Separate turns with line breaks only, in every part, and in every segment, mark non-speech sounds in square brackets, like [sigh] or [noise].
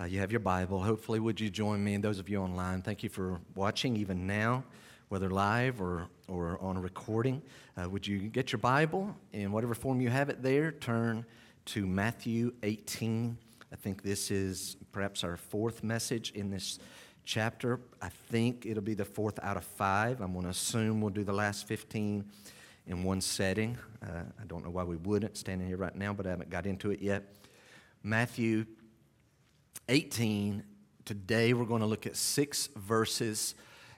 uh, you have your Bible, hopefully, would you join me? And those of you online, thank you for watching even now, whether live or, or on a recording. Uh, would you get your Bible in whatever form you have it there? Turn to Matthew 18. I think this is perhaps our fourth message in this chapter. I think it'll be the fourth out of five. I'm going to assume we'll do the last 15 in one setting. Uh, I don't know why we wouldn't standing here right now, but I haven't got into it yet. Matthew 18. Today we're going to look at six verses.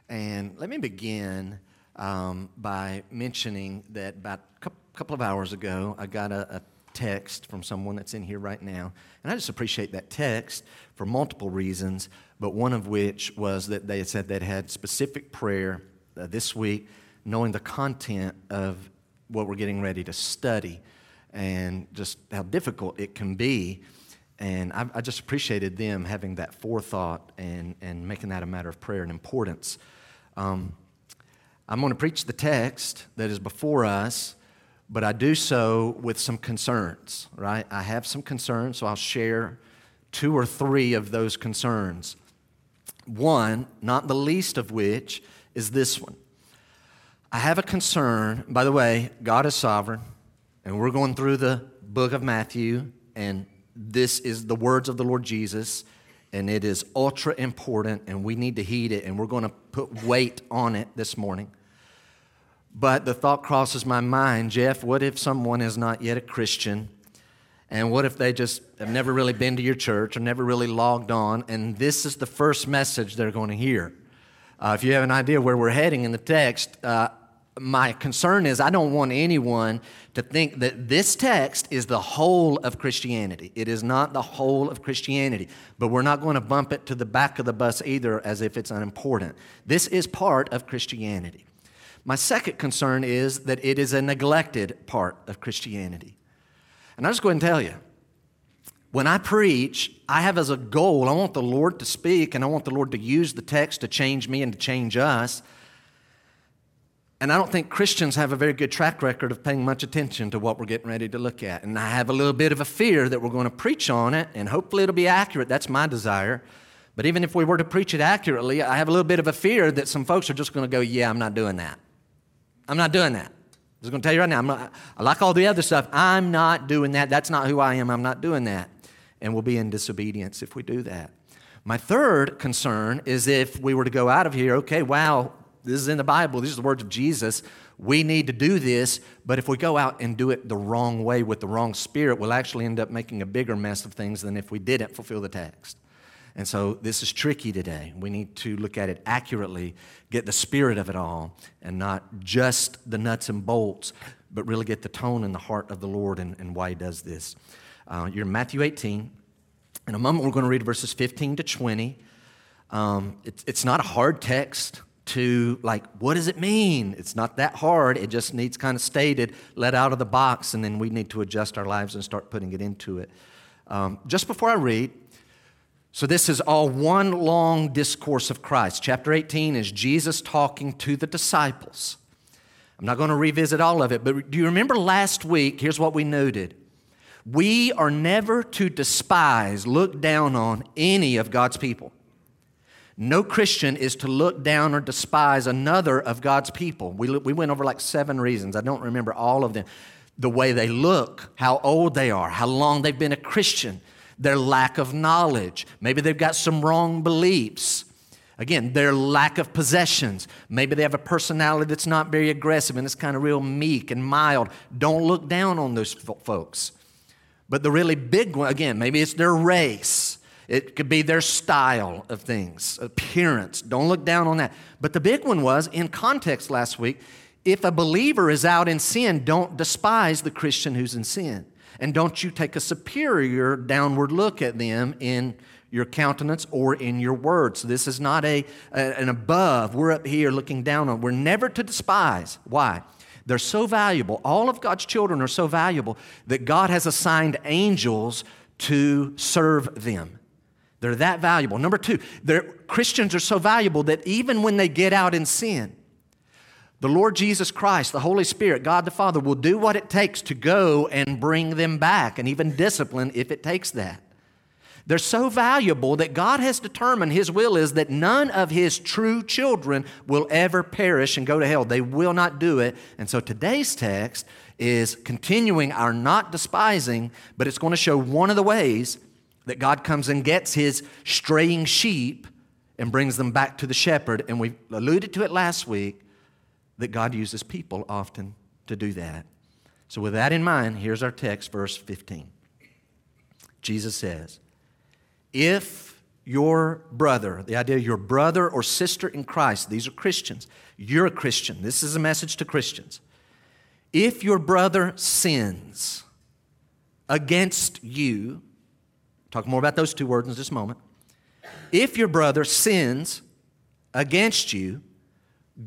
And let me begin um, by mentioning that about a couple of hours ago, I got a, a text from someone that's in here right now. And I just appreciate that text for multiple reasons, but one of which was that they had said they'd had specific prayer uh, this week, knowing the content of what we're getting ready to study and just how difficult it can be and I, I, just appreciated them having that forethought and, and making that a matter of prayer and importance. Um, I'm going to preach the text that is before us, but I do so with some concerns, right? I have some concerns, so I'll share two or three of those concerns. One, not the least of which, is this one. I have a concern, by the way, God is sovereign, and we're going through the book of Matthew, and this is the words of the Lord Jesus, and it is ultra important, and we need to heed it, and we're going to put weight on it this morning. But the thought crosses my mind Jeff, what if someone is not yet a Christian? And what if they just have never really been to your church or never really logged on, and this is the first message they're going to hear? Uh, if you have an idea where we're heading in the text, uh, my concern is I don't want anyone to think that this text is the whole of Christianity. It is not the whole of Christianity, but we're not going to bump it to the back of the bus either as if it's unimportant. This is part of Christianity. My second concern is that it is a neglected part of Christianity. And I'll just go ahead and tell you when I preach, I have as a goal, I want the Lord to speak and I want the Lord to use the text to change me and to change us. And I don't think Christians have a very good track record of paying much attention to what we're getting ready to look at. And I have a little bit of a fear that we're going to preach on it, and hopefully it'll be accurate. That's my desire. But even if we were to preach it accurately, I have a little bit of a fear that some folks are just going to go, Yeah, I'm not doing that. I'm not doing that. I'm just going to tell you right now, I'm not, I like all the other stuff. I'm not doing that. That's not who I am. I'm not doing that. And we'll be in disobedience if we do that. My third concern is if we were to go out of here, okay, wow, this is in the Bible. These are the words of Jesus. We need to do this, but if we go out and do it the wrong way with the wrong spirit, we'll actually end up making a bigger mess of things than if we didn't fulfill the text. And so this is tricky today. We need to look at it accurately, get the spirit of it all, and not just the nuts and bolts, but really get the tone and the heart of the Lord and, and why He does this. Uh, you're in Matthew 18. In a moment, we're going to read verses 15 to 20. Um, it's, it's not a hard text to like what does it mean? It's not that hard. It just needs kind of stated let out of the box and then we need to adjust our lives and start putting it into it. Um, just before i read so this is all one long discourse of christ. Chapter 18 is jesus talking to the disciples. I'm not going to revisit all of it but do you remember last week here's what we noted. We are never to despise look down on any of god's people no Christian is to look down or despise another of God's people. We, we went over like seven reasons. I don't remember all of them. The way they look, how old they are, how long they've been a Christian, their lack of knowledge. Maybe they've got some wrong beliefs. Again, their lack of possessions. Maybe they have a personality that's not very aggressive and it's kind of real meek and mild. Don't look down on those folks. But the really big one, again, maybe it's their race. It could be their style of things, appearance. Don't look down on that. But the big one was in context last week if a believer is out in sin, don't despise the Christian who's in sin. And don't you take a superior downward look at them in your countenance or in your words. This is not a, a, an above. We're up here looking down on. We're never to despise. Why? They're so valuable. All of God's children are so valuable that God has assigned angels to serve them. They're that valuable. Number two, Christians are so valuable that even when they get out in sin, the Lord Jesus Christ, the Holy Spirit, God the Father will do what it takes to go and bring them back and even discipline if it takes that. They're so valuable that God has determined His will is that none of His true children will ever perish and go to hell. They will not do it. And so today's text is continuing our not despising, but it's going to show one of the ways that God comes and gets His straying sheep and brings them back to the shepherd. And we alluded to it last week that God uses people often to do that. So, with that in mind, here's our text, verse 15. Jesus says, If your brother, the idea of your brother or sister in Christ, these are Christians, you're a Christian. This is a message to Christians. If your brother sins against you, talk more about those two words in just a moment. If your brother sins against you,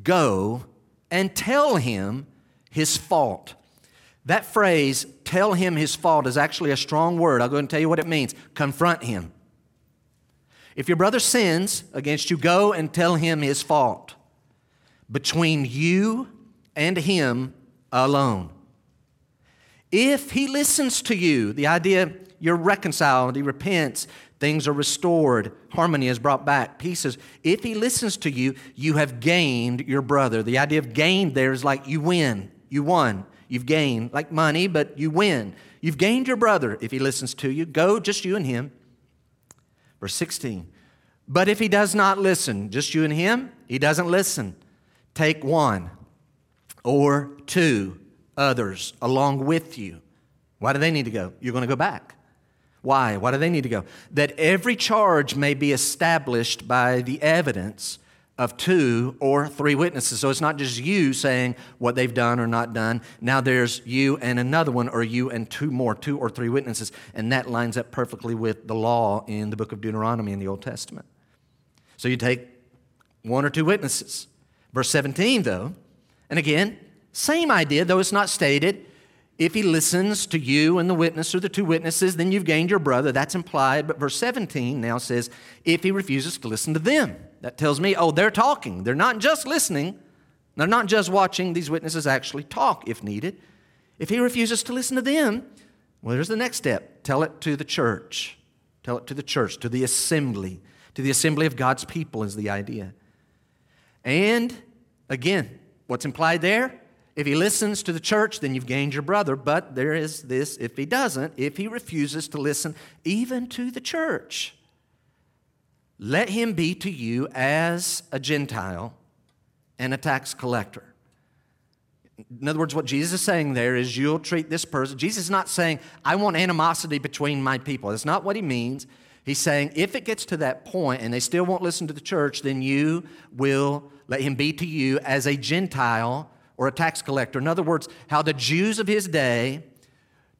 go and tell him his fault. That phrase, tell him his fault, is actually a strong word. I'll go and tell you what it means. Confront him. If your brother sins against you, go and tell him his fault. Between you and him alone. If he listens to you, the idea you're reconciled, he repents, things are restored, harmony is brought back, pieces. If he listens to you, you have gained your brother. The idea of gained there is like you win, you won. You've gained, like money, but you win. You've gained your brother if he listens to you. Go, just you and him. Verse 16. But if he does not listen, just you and him, he doesn't listen. Take one or two others along with you. Why do they need to go? You're going to go back. Why? Why do they need to go? That every charge may be established by the evidence of two or three witnesses. So it's not just you saying what they've done or not done. Now there's you and another one, or you and two more, two or three witnesses. And that lines up perfectly with the law in the book of Deuteronomy in the Old Testament. So you take one or two witnesses. Verse 17, though, and again, same idea, though it's not stated. If he listens to you and the witness or the two witnesses, then you've gained your brother. That's implied. But verse 17 now says, if he refuses to listen to them. That tells me, oh, they're talking. They're not just listening, they're not just watching. These witnesses actually talk if needed. If he refuses to listen to them, well, there's the next step tell it to the church. Tell it to the church, to the assembly. To the assembly of God's people is the idea. And again, what's implied there? If he listens to the church, then you've gained your brother. But there is this if he doesn't, if he refuses to listen even to the church. Let him be to you as a Gentile and a tax collector. In other words, what Jesus is saying there is you'll treat this person. Jesus is not saying, I want animosity between my people. That's not what he means. He's saying, if it gets to that point and they still won't listen to the church, then you will let him be to you as a Gentile or a tax collector. In other words, how the Jews of his day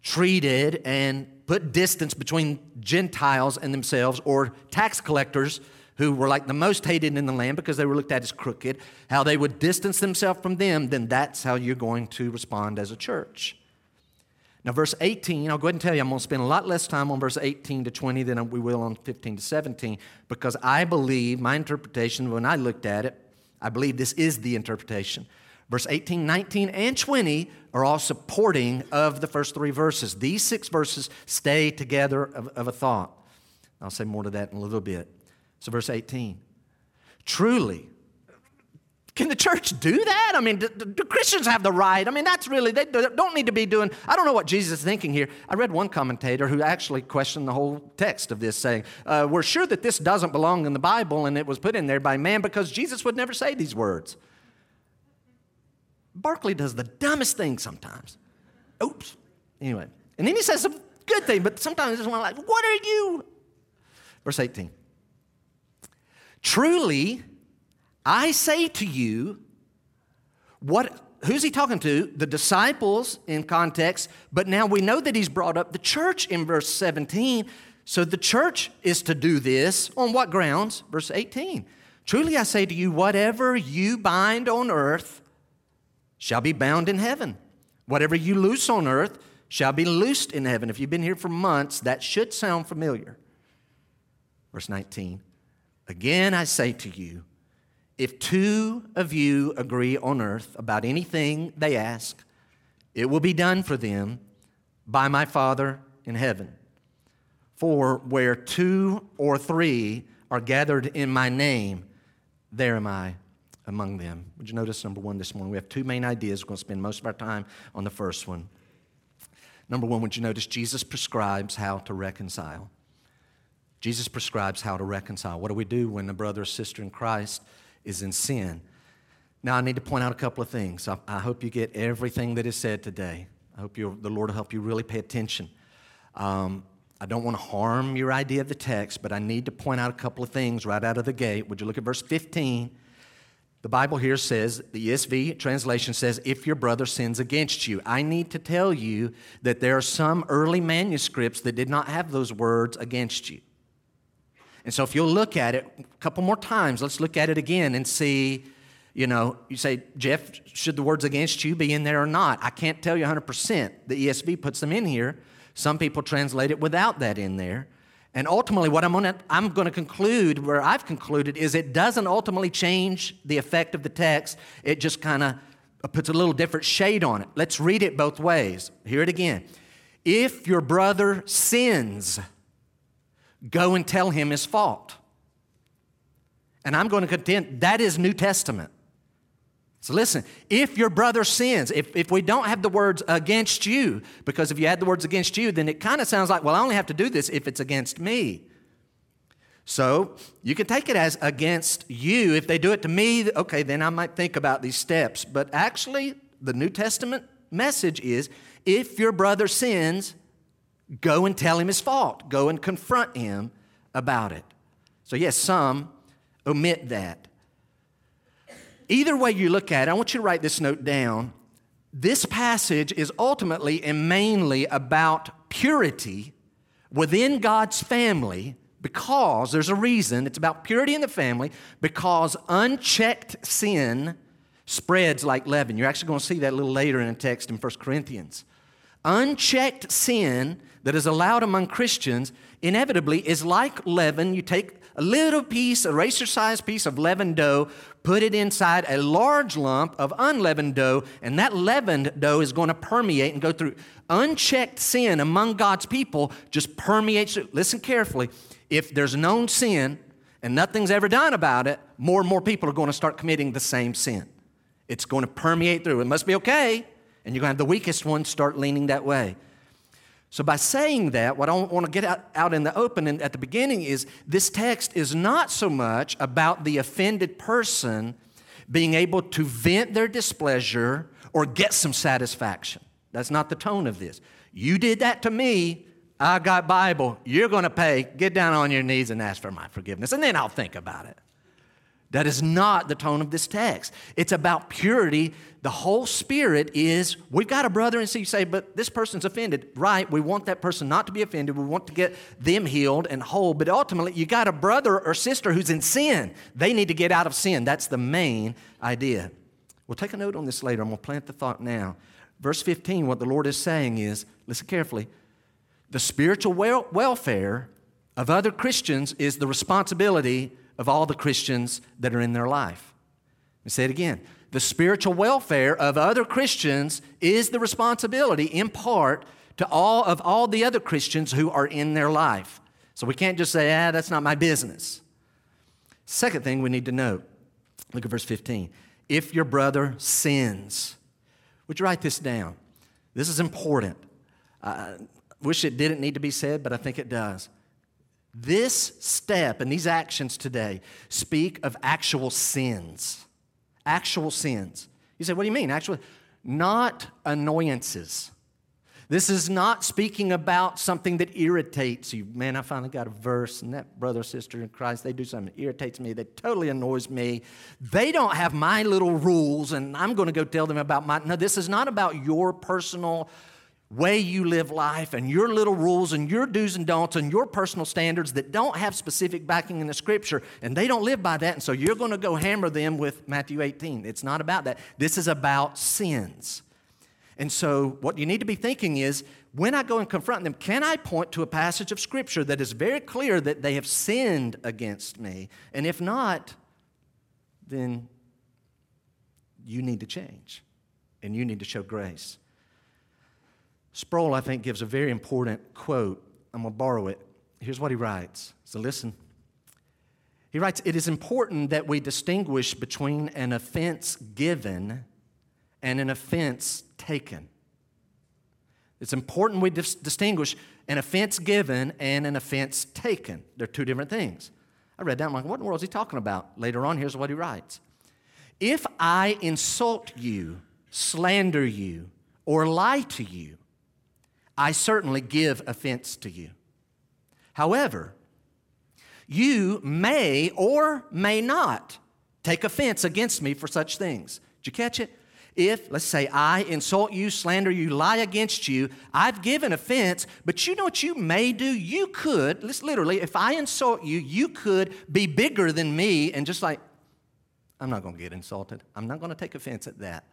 treated and put distance between Gentiles and themselves or tax collectors who were like the most hated in the land because they were looked at as crooked, how they would distance themselves from them, then that's how you're going to respond as a church. Now, verse 18, I'll go ahead and tell you, I'm going to spend a lot less time on verse 18 to 20 than we will on 15 to 17 because I believe, my interpretation, when I looked at it, I believe this is the interpretation. Verse 18, 19, and 20 are all supporting of the first three verses. These six verses stay together of, of, a thought. I'll say more to that in a little bit. So, verse 18. Truly, can the church do that? I mean, do, do, Christians have the right? I mean, that's really, they don't need to be doing, I don't know what Jesus is thinking here. I read one commentator who actually questioned the whole text of this, saying, uh, We're sure that this doesn't belong in the Bible and it was put in there by man because Jesus would never say these words. Barclay does the dumbest thing sometimes. Oops. Anyway, and then he says some good thing, but sometimes it's one like, what are you? Verse 18. Truly, I say to you, what who's he talking to? The disciples in context, but now we know that he's brought up the church in verse 17. So the church is to do this on what grounds? Verse 18. Truly I say to you, whatever you bind on earth shall be bound in heaven. Whatever you loose on earth shall be loosed in heaven. If you've been here for months, that should sound familiar. Verse 19 Again, I say to you, if two of you agree on earth about anything they ask, it will be done for them by my Father in heaven. For where two or three are gathered in my name, there am I among them. Would you notice number one this morning? We have two main ideas. We're going to spend most of our time on the first one. Number one, would you notice Jesus prescribes how to reconcile? Jesus prescribes how to reconcile. What do we do when a brother or sister in Christ is in sin? Now, I need to point out a couple of things. I, I hope you get everything that is said today. I hope the Lord will help you really pay attention. Um, I don't want to harm your idea of the text, but I need to point out a couple of things right out of the gate. Would you look at verse 15? The Bible here says, the ESV translation says, if your brother sins against you. I need to tell you that there are some early manuscripts that did not have those words against you. And so if you'll look at it a couple more times, let's look at it again and see, you know, you say, Jeff, should the words against you be in there or not? I can't tell you 100%. The ESV puts them in here. Some people translate it without that in there. And ultimately, what I'm going to I'm to conclude, where I've concluded, is it doesn't ultimately change the effect of the text. It just kind of puts a little different shade on it. Let's read it both ways. Hear it again. If your brother sins, go and tell him his fault. And I'm going to contend that is New Testament. So listen, if your brother sins, if, if we don't have the words against you, because if you had the words against you, then it kind of sounds like, well, I only have to do this if it's against me. So you can take it as against you. If they do it to me, okay, then I might think about these steps. But actually, the New Testament message is if your brother sins, go and tell him his fault, go and confront him about it. So, yes, some omit that. Either way you look at it, I want you to write this note down. This passage is ultimately and mainly about purity within God's family because there's a reason. It's about purity in the family because unchecked sin spreads like leaven. You're actually going to see that a little later in a text in 1 Corinthians. Unchecked sin that is allowed among Christians inevitably is like leaven. You take a little piece, a razor sized piece of leavened dough, put it inside a large lump of unleavened dough, and that leavened dough is going to permeate and go through. Unchecked sin among God's people just permeates. Listen carefully. If there's known sin and nothing's ever done about it, more and more people are going to start committing the same sin. It's going to permeate through. It must be okay. And you're going to have the weakest ones start leaning that way. So, by saying that, what I want to get out, out in the open and at the beginning is this text is not so much about the offended person being able to vent their displeasure or get some satisfaction. That's not the tone of this. You did that to me. I got Bible. You're going to pay. Get down on your knees and ask for my forgiveness, and then I'll think about it. That is not the tone of this text. It's about purity. The whole spirit is we've got a brother and so you say, but this person's offended. Right, we want that person not to be offended. We want to get them healed and whole. But ultimately, you got a brother or sister who's in sin. They need to get out of sin. That's the main idea. We'll take a note on this later. I'm going to plant the thought now. Verse 15, what the Lord is saying is listen carefully. The spiritual wel- welfare of other Christians is the responsibility of all the Christians that are in their life. Let me say it again. The spiritual welfare of other Christians is the responsibility, in part, to all of all the other Christians who are in their life. So we can't just say, ah, that's not my business. Second thing we need to note look at verse 15. If your brother sins, would you write this down? This is important. I wish it didn't need to be said, but I think it does. This step and these actions today speak of actual sins. Actual sins. You say, what do you mean? Actually, not annoyances. This is not speaking about something that irritates you. Man, I finally got a verse, and that brother or sister in Christ, they do something that irritates me, that totally annoys me. They don't have my little rules, and I'm going to go tell them about my. No, this is not about your personal way you live life and your little rules and your do's and don'ts and your personal standards that don't have specific backing in the scripture and they don't live by that and so you're going to go hammer them with Matthew 18. It's not about that. This is about sins. And so what you need to be thinking is when I go and confront them, can I point to a passage of scripture that is very clear that they have sinned against me? And if not, then you need to change and you need to show grace. Sproul, I think, gives a very important quote. I'm going to borrow it. here's what he writes. So listen. He writes, It is important that we distinguish between an offense given and an offense taken. It's important we dis- distinguish an offense given and an offense taken. They're two different things. I read that, I'm like, what in the world is he talking about? Later on, here's what he writes If I insult you, slander you, or lie to you, I certainly give offense to you. However, you may or may not take offense against me for such things. Did you catch it? If, let's say, I insult you, slander you, lie against you, I've given offense, but you know what you may do? You could, literally, if I insult you, you could be bigger than me and just like, I'm not going to get insulted. I'm not going to take offense at that.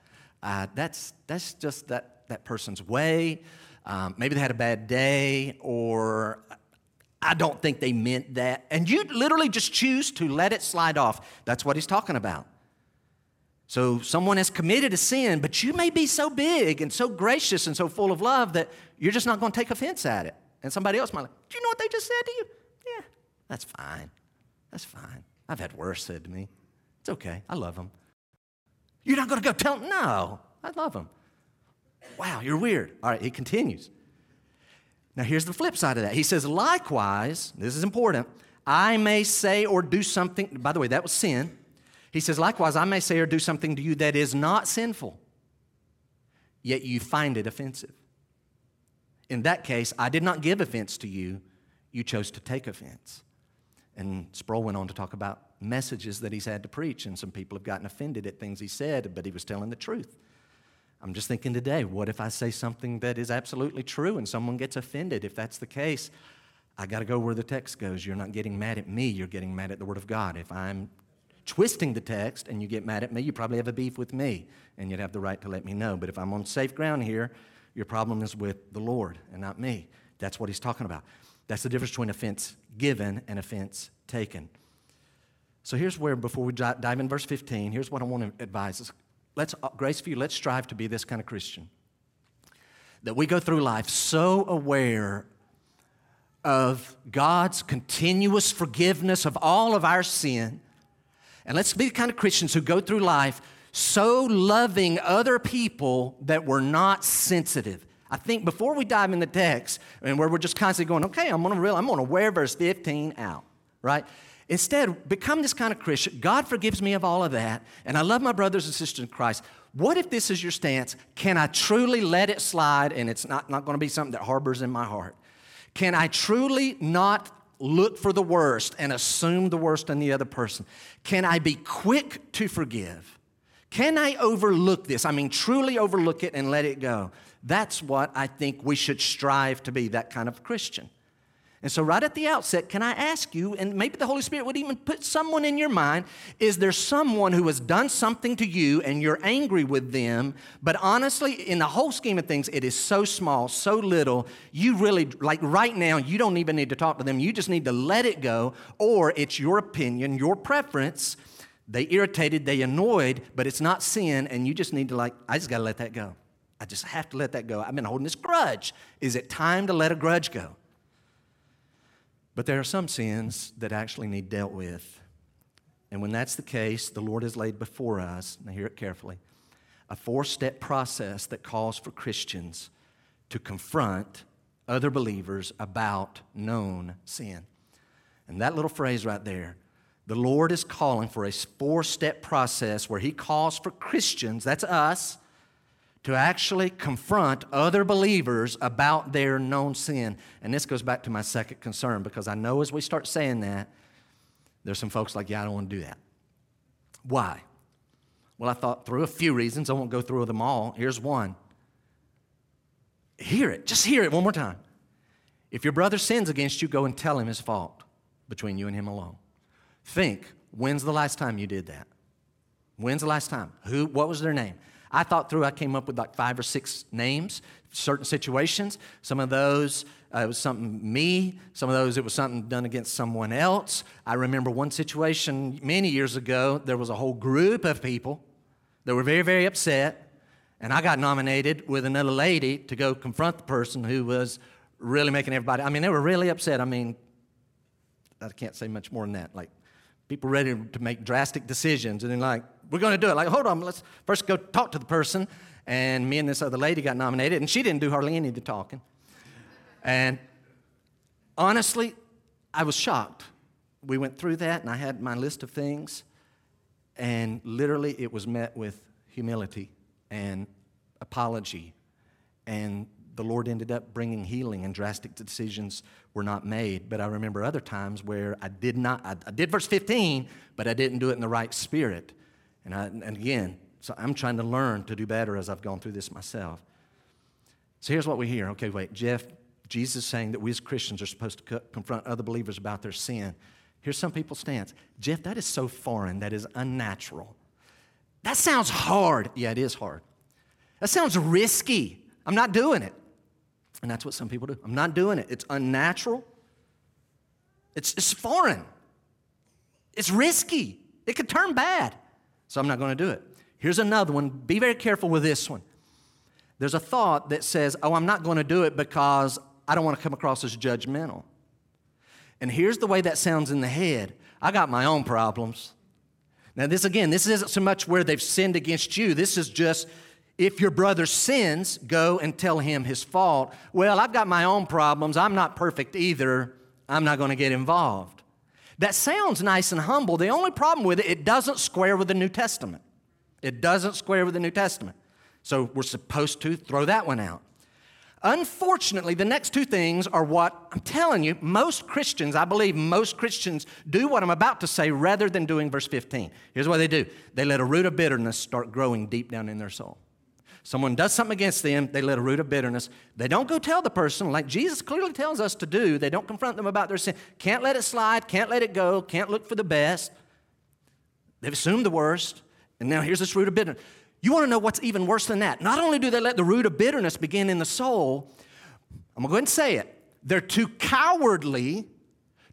Uh, that's, that's just that, that person's way. Um, maybe they had a bad day, or I don't think they meant that. And you literally just choose to let it slide off. That's what he's talking about. So someone has committed a sin, but you may be so big and so gracious and so full of love that you're just not going to take offense at it. And somebody else might like, do you know what they just said to you? Yeah, that's fine. That's fine. I've had worse said to me. It's okay. I love them. You're not going to go tell them? No, I love them. Wow, you're weird. All right, he continues. Now, here's the flip side of that. He says, likewise, this is important, I may say or do something, by the way, that was sin. He says, likewise, I may say or do something to you that is not sinful, yet you find it offensive. In that case, I did not give offense to you, you chose to take offense. And Sproul went on to talk about messages that he's had to preach, and some people have gotten offended at things he said, but he was telling the truth. I'm just thinking today, what if I say something that is absolutely true and someone gets offended? If that's the case, I got to go where the text goes. You're not getting mad at me, you're getting mad at the Word of God. If I'm twisting the text and you get mad at me, you probably have a beef with me and you'd have the right to let me know. But if I'm on safe ground here, your problem is with the Lord and not me. That's what he's talking about. That's the difference between offense given and offense taken. So here's where, before we dive in verse 15, here's what I want to advise us let's, uh, Graceview, let's strive to be this kind of Christian. That we go through life so aware of God's continuous forgiveness of all of our sin. And let's be the kind of Christians who go through life so loving other people that we're not sensitive. I think before we dive in the text, and where we're just constantly going, okay, I'm gonna real, I'm gonna wear verse 15 out, right? Instead, become this kind of Christian. God forgives me of all of that, and I love my brothers and sisters in Christ. What if this is your stance? Can I truly let it slide and it's not, not going to be something that harbors in my heart? Can I truly not look for the worst and assume the worst in the other person? Can I be quick to forgive? Can I overlook this? I mean, truly overlook it and let it go. That's what I think we should strive to be, that kind of Christian. And so, right at the outset, can I ask you, and maybe the Holy Spirit would even put someone in your mind is there someone who has done something to you and you're angry with them, but honestly, in the whole scheme of things, it is so small, so little, you really, like right now, you don't even need to talk to them. You just need to let it go, or it's your opinion, your preference. They irritated, they annoyed, but it's not sin, and you just need to, like, I just got to let that go. I just have to let that go. I've been holding this grudge. Is it time to let a grudge go? But there are some sins that actually need dealt with. And when that's the case, the Lord has laid before us, now hear it carefully, a four step process that calls for Christians to confront other believers about known sin. And that little phrase right there, the Lord is calling for a four step process where He calls for Christians, that's us, to actually confront other believers about their known sin. And this goes back to my second concern because I know as we start saying that, there's some folks like, yeah, I don't want to do that. Why? Well, I thought through a few reasons. I won't go through them all. Here's one hear it, just hear it one more time. If your brother sins against you, go and tell him his fault between you and him alone. Think, when's the last time you did that? When's the last time? Who, what was their name? I thought through, I came up with like five or six names, certain situations. Some of those, uh, it was something me. Some of those, it was something done against someone else. I remember one situation many years ago, there was a whole group of people that were very, very upset. And I got nominated with another lady to go confront the person who was really making everybody, I mean, they were really upset. I mean, I can't say much more than that. Like, people ready to make drastic decisions, and then, like, we're going to do it. Like, hold on, let's first go talk to the person. And me and this other lady got nominated, and she didn't do hardly any of the talking. And honestly, I was shocked. We went through that, and I had my list of things, and literally it was met with humility and apology. And the Lord ended up bringing healing, and drastic decisions were not made. But I remember other times where I did not, I, I did verse 15, but I didn't do it in the right spirit. And, I, and again, so I'm trying to learn to do better as I've gone through this myself. So here's what we hear. Okay, wait, Jeff, Jesus saying that we as Christians are supposed to co- confront other believers about their sin. Here's some people's stance. Jeff, that is so foreign, that is unnatural. That sounds hard. Yeah, it is hard. That sounds risky. I'm not doing it. And that's what some people do. I'm not doing it. It's unnatural. It's, it's foreign. It's risky. It could turn bad. So I'm not going to do it. Here's another one. Be very careful with this one. There's a thought that says, oh, I'm not going to do it because I don't want to come across as judgmental. And here's the way that sounds in the head I got my own problems. Now, this again, this isn't so much where they've sinned against you. This is just if your brother sins, go and tell him his fault. Well, I've got my own problems. I'm not perfect either. I'm not going to get involved. That sounds nice and humble. The only problem with it, it doesn't square with the New Testament. It doesn't square with the New Testament. So we're supposed to throw that one out. Unfortunately, the next two things are what I'm telling you, most Christians, I believe most Christians do what I'm about to say rather than doing verse 15. Here's what they do they let a root of bitterness start growing deep down in their soul. Someone does something against them, they let a root of bitterness. They don't go tell the person, like Jesus clearly tells us to do. They don't confront them about their sin. Can't let it slide, can't let it go, can't look for the best. They've assumed the worst, and now here's this root of bitterness. You want to know what's even worse than that? Not only do they let the root of bitterness begin in the soul, I'm going to go ahead and say it. They're too cowardly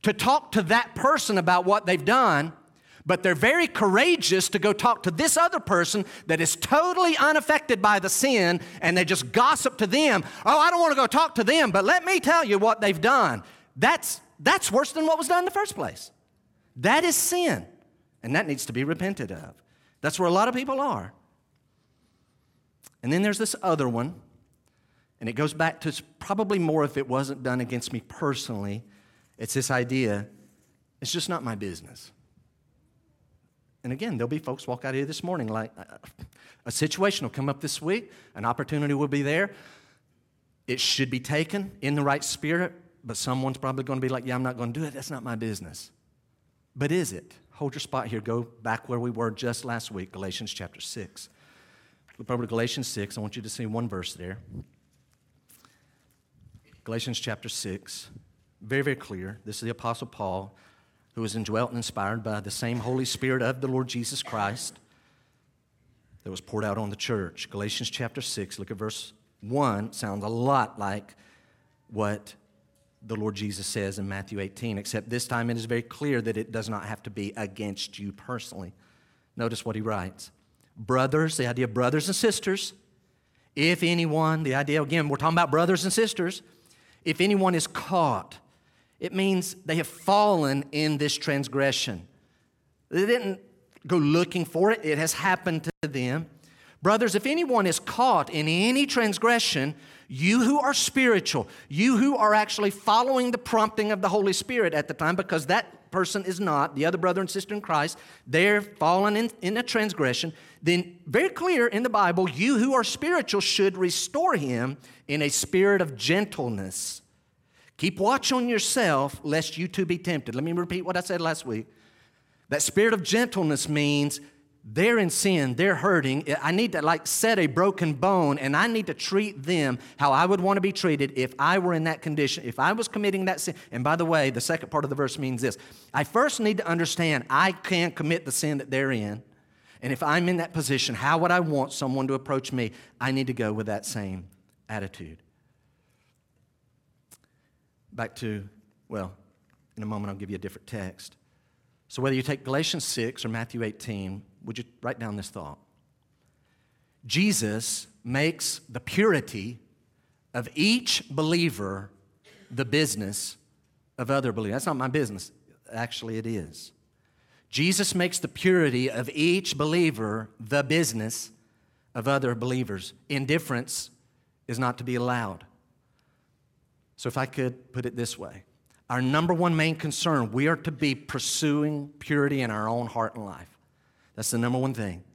to talk to that person about what they've done but they're very courageous to go talk to this other person that is totally unaffected by the sin and they just gossip to them. Oh, I don't want to go talk to them, but let me tell you what they've done. That's, that's worse than what was done in the first place. That is sin, and that needs to be repented of. That's where a lot of people are. And then there's this other one, and it goes back to probably more if it wasn't done against me personally. It's this idea it's just not my business. And again, there'll be folks walk out of here this morning like uh, a situation will come up this week, an opportunity will be there. It should be taken in the right spirit, but someone's probably going to be like, Yeah, I'm not going to do it. That's not my business. But is it? Hold your spot here. Go back where we were just last week, Galatians chapter 6. Flip over to Galatians 6. I want you to see one verse there. Galatians chapter 6. Very, very clear. This is the Apostle Paul who was indwelt and inspired by the same Holy Spirit of the Lord Jesus Christ that was poured out on the church. Galatians chapter 6, look at verse 1. Sounds a lot like what the Lord Jesus says in Matthew 18, except this time it is very clear that it does not have to be against you personally. Notice what he writes Brothers, the idea of brothers and sisters, if anyone, the idea again, we're talking about brothers and sisters, if anyone is caught it means they have fallen in this transgression. They didn't go looking for it, it has happened to them. Brothers, if anyone is caught in any transgression, you who are spiritual, you who are actually following the prompting of the Holy Spirit at the time, because that person is not, the other brother and sister in Christ, they're fallen in, in a transgression, then very clear in the Bible, you who are spiritual should restore him in a spirit of gentleness Keep watch on yourself, lest you too be tempted. Let me repeat what I said last week. That spirit of gentleness means they're in sin, they're hurting. I need to like set a broken bone and I need to treat them how I would want to be treated if I were in that condition, if I was committing that sin. And by the way, the second part of the verse means this I first need to understand I can't commit the sin that they're in. And if I'm in that position, how would I want someone to approach me? I need to go with that same attitude back to, well, in a moment I'll give you a different text. So whether you take Galatians 6 or Matthew 18, would you write down this thought? Jesus makes the purity of each believer the business of other believers. That's not my business. actually it is. Jesus makes the purity of each believer the business of other believers. Indifference is not to be allowed. So, if I could put it this way our number one main concern, we are to be pursuing purity in our own heart and life. That's the number one thing.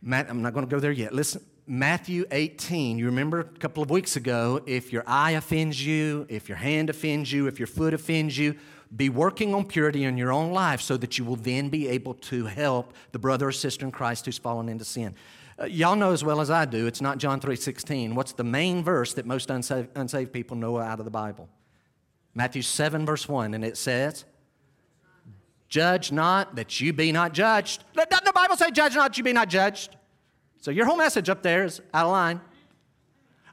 Matt, I'm not going to go there yet. Listen, Matthew 18, you remember a couple of weeks ago, if your eye offends you, if your hand offends you, if your foot offends you, be working on purity in your own life so that you will then be able to help the brother or sister in Christ who's fallen into sin. Uh, y'all know as well as I do, it's not John 3:16. What's the main verse that most unsaved, unsaved people know out of the Bible? Matthew 7 verse 1 and it says, "Judge not that you be not judged." Doesn't the Bible say judge not you be not judged? So your whole message up there is out of line.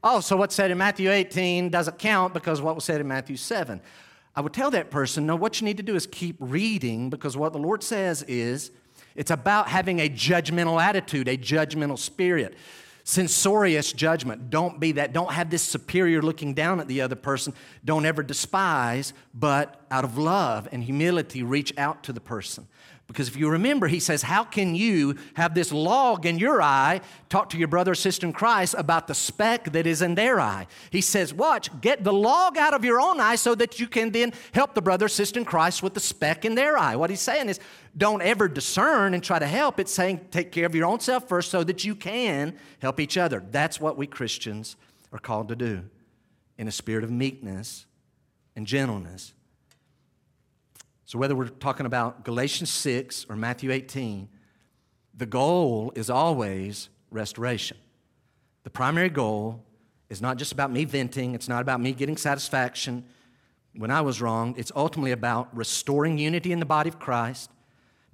Oh, so what's said in Matthew 18 doesn't count because what was said in Matthew 7. I would tell that person, no, what you need to do is keep reading because what the Lord says is it's about having a judgmental attitude, a judgmental spirit. Censorious judgment. Don't be that. Don't have this superior looking down at the other person. Don't ever despise, but out of love and humility, reach out to the person. Because if you remember, he says, How can you have this log in your eye, talk to your brother or sister in Christ about the speck that is in their eye? He says, Watch, get the log out of your own eye so that you can then help the brother or sister in Christ with the speck in their eye. What he's saying is, don't ever discern and try to help. It's saying, take care of your own self first so that you can help each other. That's what we Christians are called to do in a spirit of meekness and gentleness so, whether we're talking about Galatians 6 or Matthew 18, the goal is always restoration. The primary goal is not just about me venting, it's not about me getting satisfaction when I was wrong. It's ultimately about restoring unity in the body of Christ,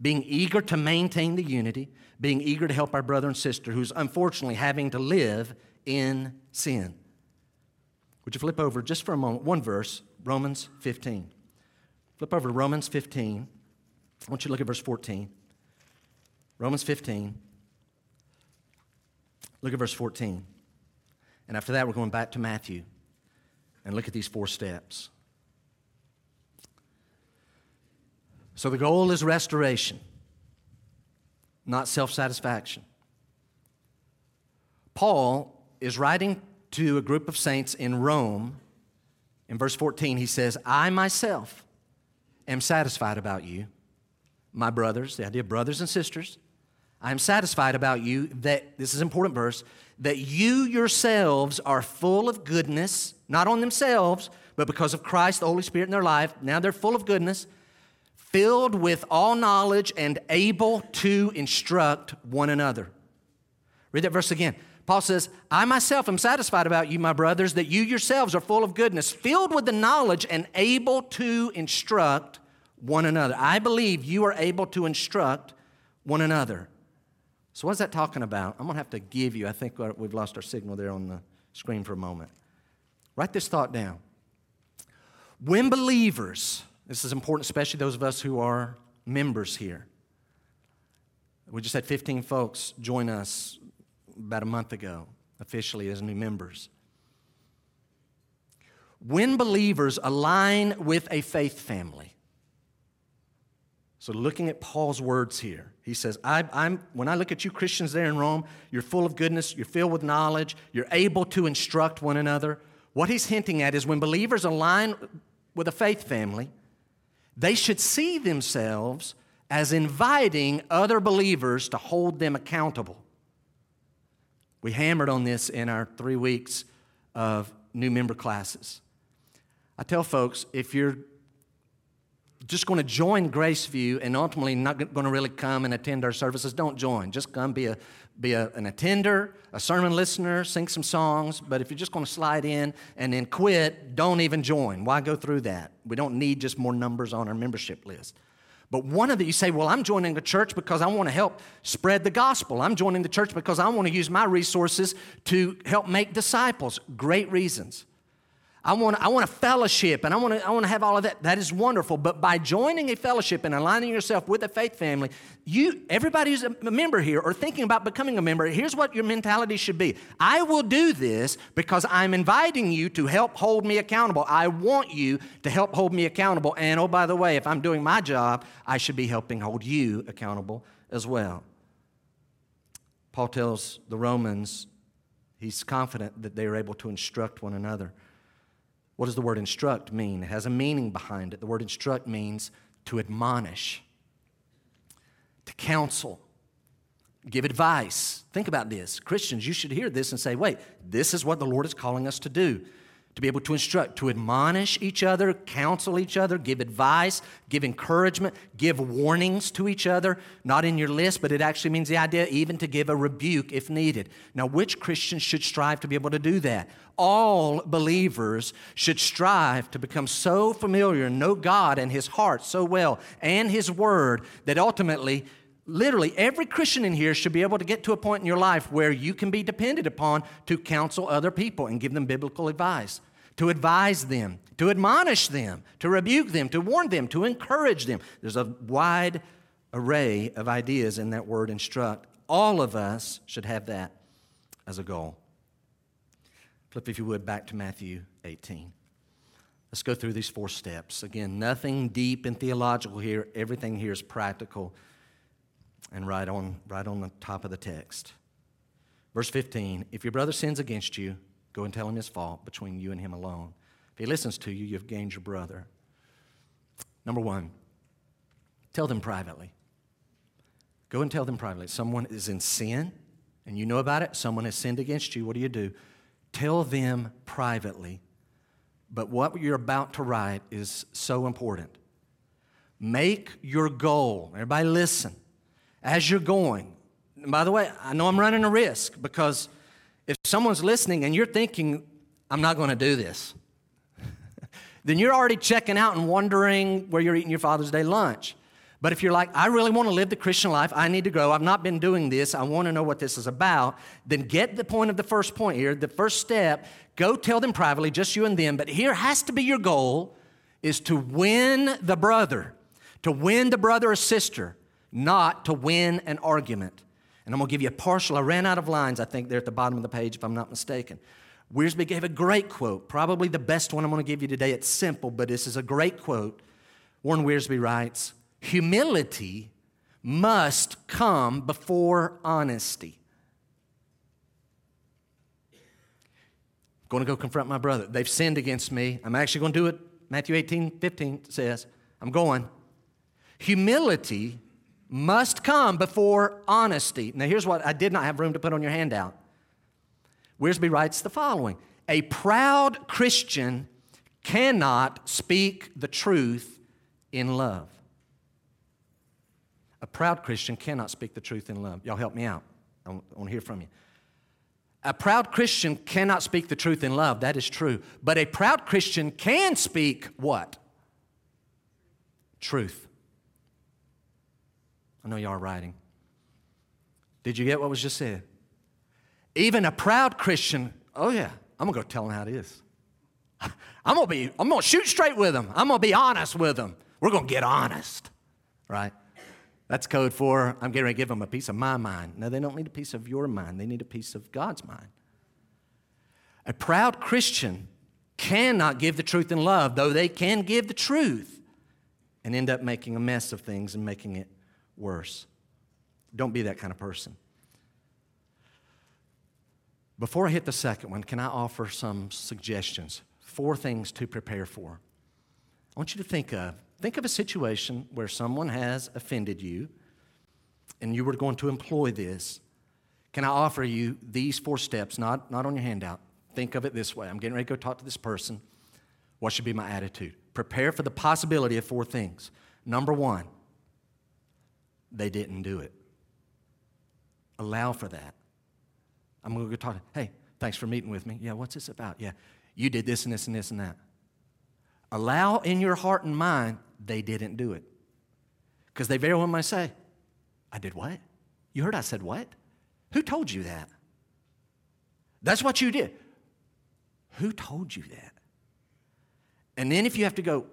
being eager to maintain the unity, being eager to help our brother and sister who's unfortunately having to live in sin. Would you flip over just for a moment, one verse, Romans 15. Flip over to Romans 15. I want you to look at verse 14. Romans 15. Look at verse 14. And after that, we're going back to Matthew and look at these four steps. So the goal is restoration, not self satisfaction. Paul is writing to a group of saints in Rome. In verse 14, he says, I myself am satisfied about you, my brothers, the idea of brothers and sisters. I am satisfied about you that, this is an important verse, that you yourselves are full of goodness, not on themselves, but because of Christ, the Holy Spirit in their life. Now they're full of goodness, filled with all knowledge, and able to instruct one another. Read that verse again. Paul says, I myself am satisfied about you, my brothers, that you yourselves are full of goodness, filled with the knowledge, and able to instruct one another. I believe you are able to instruct one another. So, what is that talking about? I'm going to have to give you, I think uh, we've lost our signal there on the screen for a moment. Write this thought down. When believers, this is important, especially those of us who are members here. We just had 15 folks join us about a month ago, officially as new members. When believers align with a faith family, so, looking at Paul's words here, he says, I, am When I look at you Christians there in Rome, you're full of goodness, you're filled with knowledge, you're able to instruct one another. What he's hinting at is when believers align with a faith family, they should see themselves as inviting other believers to hold them accountable. We hammered on this in our three weeks of new member classes. I tell folks if you're just going to join Graceview and ultimately not going to really come and attend our services, don't join. Just come be, a, be a, an attender, a sermon listener, sing some songs. But if you're just going to slide in and then quit, don't even join. Why go through that? We don't need just more numbers on our membership list. But one of the, you say, well, I'm joining the church because I want to help spread the gospel. I'm joining the church because I want to use my resources to help make disciples. Great reasons. I want, I want a fellowship and I want, to, I want to have all of that. That is wonderful. But by joining a fellowship and aligning yourself with a faith family, you, everybody who's a member here or thinking about becoming a member, here's what your mentality should be I will do this because I'm inviting you to help hold me accountable. I want you to help hold me accountable. And oh, by the way, if I'm doing my job, I should be helping hold you accountable as well. Paul tells the Romans he's confident that they are able to instruct one another. What does the word instruct mean? It has a meaning behind it. The word instruct means to admonish, to counsel, give advice. Think about this. Christians, you should hear this and say, wait, this is what the Lord is calling us to do to be able to instruct, to admonish each other, counsel each other, give advice, give encouragement, give warnings to each other. Not in your list, but it actually means the idea even to give a rebuke if needed. Now, which Christians should strive to be able to do that? All believers should strive to become so familiar know God and His heart so well and His Word that ultimately literally every Christian in here should be able to get to a point in your life where you can be depended upon to counsel other people and give them biblical advice, to advise them, to admonish them, to rebuke them, to warn them, to encourage them. There's a wide array of ideas in that word instruct. All of us should have that as a goal. Flip, if you would, back to Matthew 18. Let's go through these four steps. Again, nothing deep and theological here. Everything here is practical and right on, right on the top of the text. Verse 15 If your brother sins against you, go and tell him his fault between you and him alone. If he listens to you, you've gained your brother. Number one, tell them privately. Go and tell them privately. Someone is in sin and you know about it. Someone has sinned against you. What do you do? Tell them privately. But what you're about to write is so important. Make your goal, everybody listen, as you're going. And by the way, I know I'm running a risk because if someone's listening and you're thinking, I'm not going to do this, [laughs] then you're already checking out and wondering where you're eating your Father's Day lunch. But if you're like, I really want to live the Christian life, I need to grow, I've not been doing this, I want to know what this is about, then get the point of the first point here. The first step, go tell them privately, just you and them. But here has to be your goal is to win the brother, to win the brother or sister not to win an argument. And I'm going to give you a partial. I ran out of lines, I think, there at the bottom of the page, if I'm not mistaken. Wiersbe gave a great quote, probably the best one I'm going to give you today. It's simple, but this is a great quote. Warren Wiersbe writes Humility must come before honesty. I'm going to go confront my brother. They've sinned against me. I'm actually going to do it. Matthew 18, 15 says, I'm going. Humility must come before honesty. Now, here's what I did not have room to put on your handout. Wiersbe writes the following A proud Christian cannot speak the truth in love. A proud Christian cannot speak the truth in love. Y'all help me out. I want to hear from you. A proud Christian cannot speak the truth in love. That is true. But a proud Christian can speak what? Truth. I know y'all are writing. Did you get what was just said? Even a proud Christian, oh yeah, I'm gonna go tell them how it is. [laughs] I'm gonna be, I'm gonna shoot straight with them. I'm gonna be honest with them. We're gonna get honest, right? That's code for I'm getting ready to give them a piece of my mind. No, they don't need a piece of your mind. They need a piece of God's mind. A proud Christian cannot give the truth in love, though they can give the truth and end up making a mess of things and making it worse. Don't be that kind of person. Before I hit the second one, can I offer some suggestions? Four things to prepare for. I want you to think of think of a situation where someone has offended you and you were going to employ this. Can I offer you these four steps, not, not on your handout? Think of it this way I'm getting ready to go talk to this person. What should be my attitude? Prepare for the possibility of four things. Number one, they didn't do it. Allow for that. I'm going to go talk. Hey, thanks for meeting with me. Yeah, what's this about? Yeah, you did this and this and this and that. Allow in your heart and mind they didn't do it. Because they very well might say, I did what? You heard I said what? Who told you that? That's what you did. Who told you that? And then if you have to go,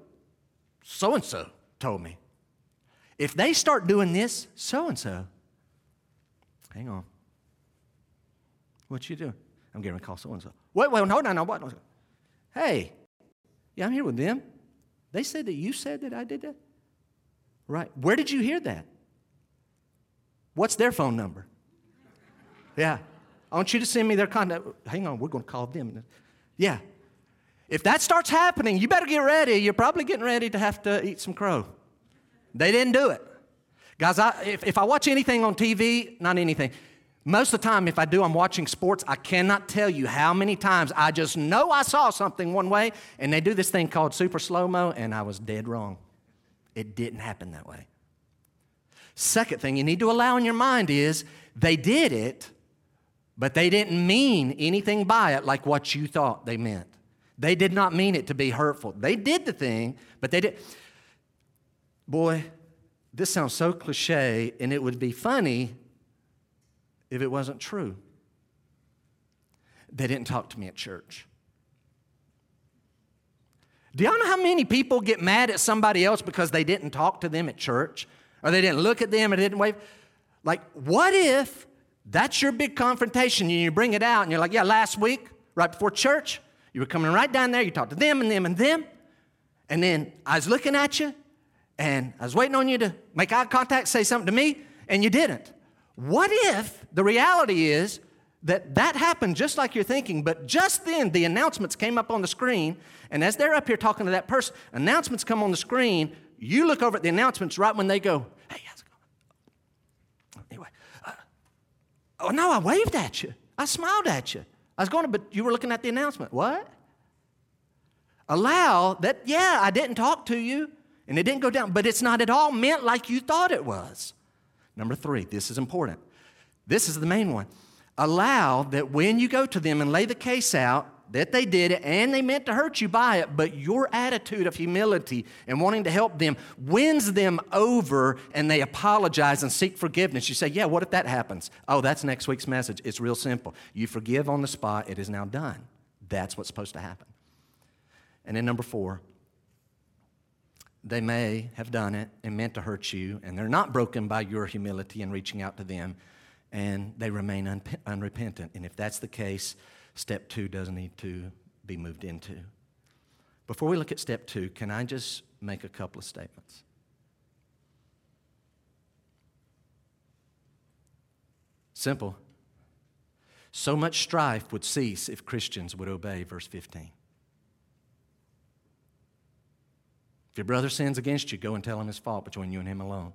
so and so told me. If they start doing this, so and so, hang on. What you doing? I'm getting a call so and so. Wait, wait, hold on, no, what? Hey, yeah, I'm here with them. They said that you said that I did that? Right. Where did you hear that? What's their phone number? Yeah. I want you to send me their contact. Hang on, we're going to call them. Yeah. If that starts happening, you better get ready. You're probably getting ready to have to eat some crow. They didn't do it. Guys, I, if, if I watch anything on TV, not anything, most of the time, if I do, I'm watching sports. I cannot tell you how many times I just know I saw something one way, and they do this thing called super slow mo, and I was dead wrong. It didn't happen that way. Second thing you need to allow in your mind is they did it, but they didn't mean anything by it like what you thought they meant. They did not mean it to be hurtful. They did the thing, but they did. Boy, this sounds so cliche, and it would be funny if it wasn't true. They didn't talk to me at church. Do y'all know how many people get mad at somebody else because they didn't talk to them at church? Or they didn't look at them or didn't wave? Like, what if that's your big confrontation and you bring it out and you're like, yeah, last week, right before church, you were coming right down there, you talked to them and them and them. And then I was looking at you and I was waiting on you to make eye contact, say something to me, and you didn't. What if the reality is that that happened just like you're thinking, but just then the announcements came up on the screen, and as they're up here talking to that person, announcements come on the screen. You look over at the announcements right when they go, hey, how's it going? Anyway, uh, oh no, I waved at you. I smiled at you. I was going to, but you were looking at the announcement. What? Allow that, yeah, I didn't talk to you and it didn't go down, but it's not at all meant like you thought it was. Number three, this is important. This is the main one. Allow that when you go to them and lay the case out, that they did it and they meant to hurt you by it, but your attitude of humility and wanting to help them wins them over and they apologize and seek forgiveness. You say, Yeah, what if that happens? Oh, that's next week's message. It's real simple. You forgive on the spot, it is now done. That's what's supposed to happen. And then number four, they may have done it and meant to hurt you, and they're not broken by your humility and reaching out to them, and they remain un- unrepentant. And if that's the case, step two doesn't need to be moved into. Before we look at step two, can I just make a couple of statements? Simple. So much strife would cease if Christians would obey verse 15. If your brother sins against you, go and tell him his fault between you and him alone.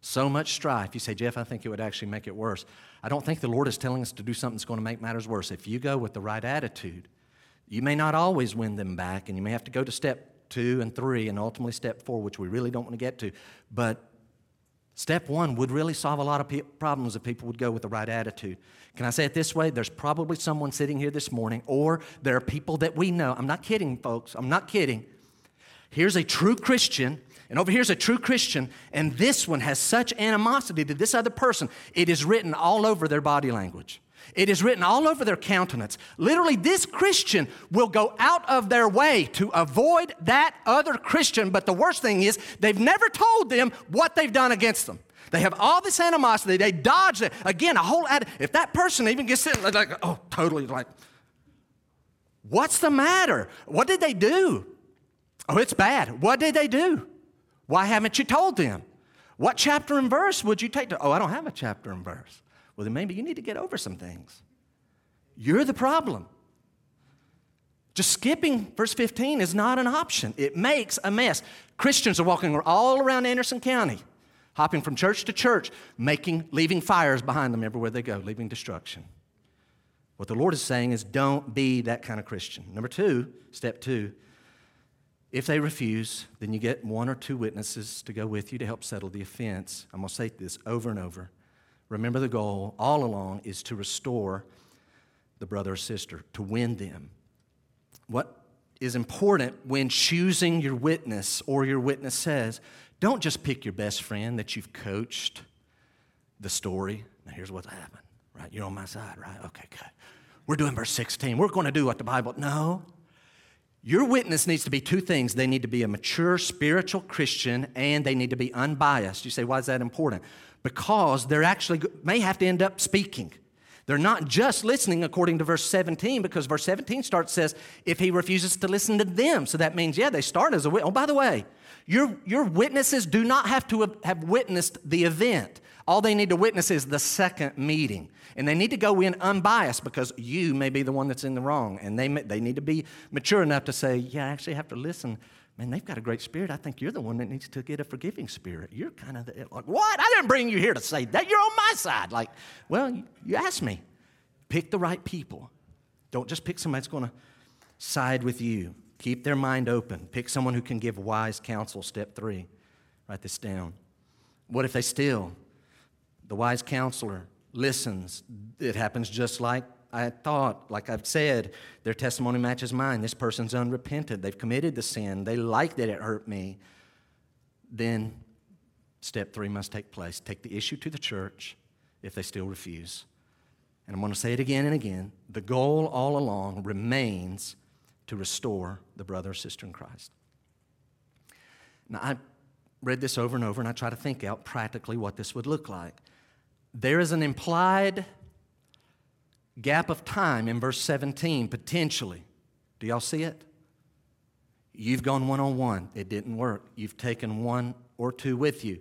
So much strife. You say, Jeff, I think it would actually make it worse. I don't think the Lord is telling us to do something that's going to make matters worse. If you go with the right attitude, you may not always win them back, and you may have to go to step two and three and ultimately step four, which we really don't want to get to. But step one would really solve a lot of pe- problems if people would go with the right attitude. Can I say it this way? There's probably someone sitting here this morning, or there are people that we know. I'm not kidding, folks. I'm not kidding Here's a true Christian, and over here's a true Christian, and this one has such animosity to this other person, it is written all over their body language. It is written all over their countenance. Literally, this Christian will go out of their way to avoid that other Christian. But the worst thing is, they've never told them what they've done against them. They have all this animosity. They dodge it. Again, a whole ad- if that person even gets in, like, oh, totally like, what's the matter? What did they do? Oh, it's bad. What did they do? Why haven't you told them? What chapter and verse would you take to? Oh, I don't have a chapter and verse. Well, then maybe you need to get over some things. You're the problem. Just skipping verse 15 is not an option. It makes a mess. Christians are walking all around Anderson County, hopping from church to church, making, leaving fires behind them everywhere they go, leaving destruction. What the Lord is saying is don't be that kind of Christian. Number two, step two, if they refuse, then you get one or two witnesses to go with you to help settle the offense. I'm going to say this over and over. Remember, the goal all along is to restore the brother or sister, to win them. What is important when choosing your witness or your witness says, don't just pick your best friend that you've coached the story. Now, here's what's happened, right? You're on my side, right? Okay, good. We're doing verse 16. We're going to do what the Bible. No, Your witness needs to be two things. They need to be a mature spiritual Christian and they need to be unbiased. You say, why is that important? Because they're actually may have to end up speaking. They're not just listening according to verse 17, because verse 17 starts says, if he refuses to listen to them. So that means, yeah, they start as a witness. Oh, by the way, your, your witnesses do not have to have witnessed the event. All they need to witness is the second meeting. And they need to go in unbiased because you may be the one that's in the wrong. And they, may, they need to be mature enough to say, yeah, I actually have to listen. Man, they've got a great spirit. I think you're the one that needs to get a forgiving spirit. You're kind of the, like, what? I didn't bring you here to say that. You're on my side. Like, well, you, you asked me. Pick the right people. Don't just pick somebody that's going to side with you. Keep their mind open. Pick someone who can give wise counsel. Step three. Write this down. What if they still? The wise counselor listens. It happens just like I thought, like I've said, their testimony matches mine. This person's unrepentant. They've committed the sin. They like that it hurt me. Then step three must take place. Take the issue to the church if they still refuse. And I'm going to say it again and again. The goal all along remains to restore the brother or sister in Christ. Now, I read this over and over and I try to think out practically what this would look like. There is an implied gap of time in verse 17, potentially. Do y'all see it? You've gone one on one, it didn't work. You've taken one or two with you.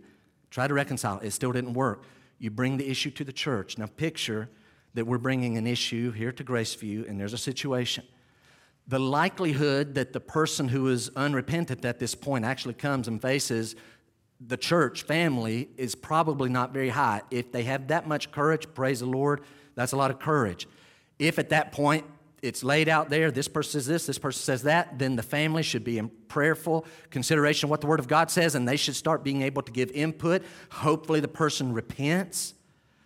Try to reconcile, it still didn't work. You bring the issue to the church. Now, picture that we're bringing an issue here to Graceview and there's a situation. The likelihood that the person who is unrepentant at this point actually comes and faces the church family is probably not very high. If they have that much courage, praise the Lord, that's a lot of courage. If at that point it's laid out there, this person says this, this person says that, then the family should be in prayerful consideration of what the Word of God says, and they should start being able to give input. Hopefully, the person repents,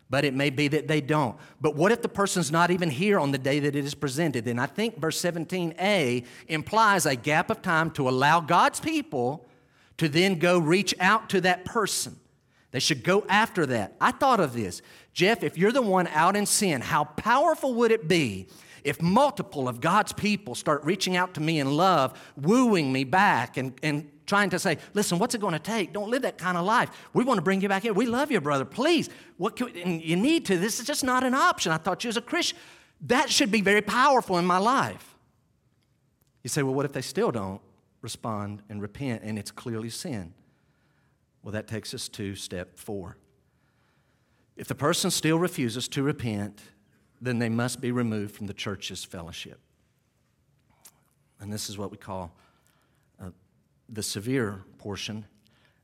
but it may be that they don't. But what if the person's not even here on the day that it is presented? Then I think verse 17a implies a gap of time to allow God's people to then go reach out to that person. They should go after that. I thought of this. Jeff, if you're the one out in sin, how powerful would it be if multiple of God's people start reaching out to me in love, wooing me back, and, and trying to say, listen, what's it going to take? Don't live that kind of life. We want to bring you back here. We love you, brother. Please. What we, and you need to. This is just not an option. I thought you was a Christian. That should be very powerful in my life. You say, well, what if they still don't? respond and repent, and it's clearly sin. Well, that takes us to step four. If the person still refuses to repent, then they must be removed from the church's fellowship. And this is what we call the severe portion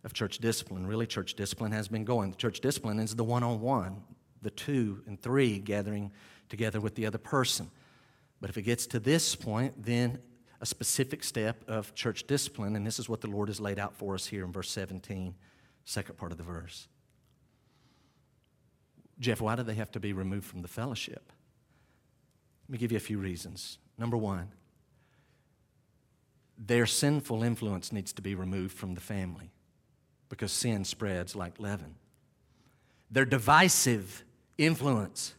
of church discipline. Really, church discipline has been going. The church discipline is the one on one, the two and three gathering together with the other person. But if it gets to this point, then a specific step of church discipline, and this is what the Lord has laid out for us here in verse 17, second part of the verse. Jeff, why do they have to be removed from the fellowship? Let me give you a few reasons. Number one, their sinful influence needs to be removed from the family because sin spreads like leaven. Their divisive influence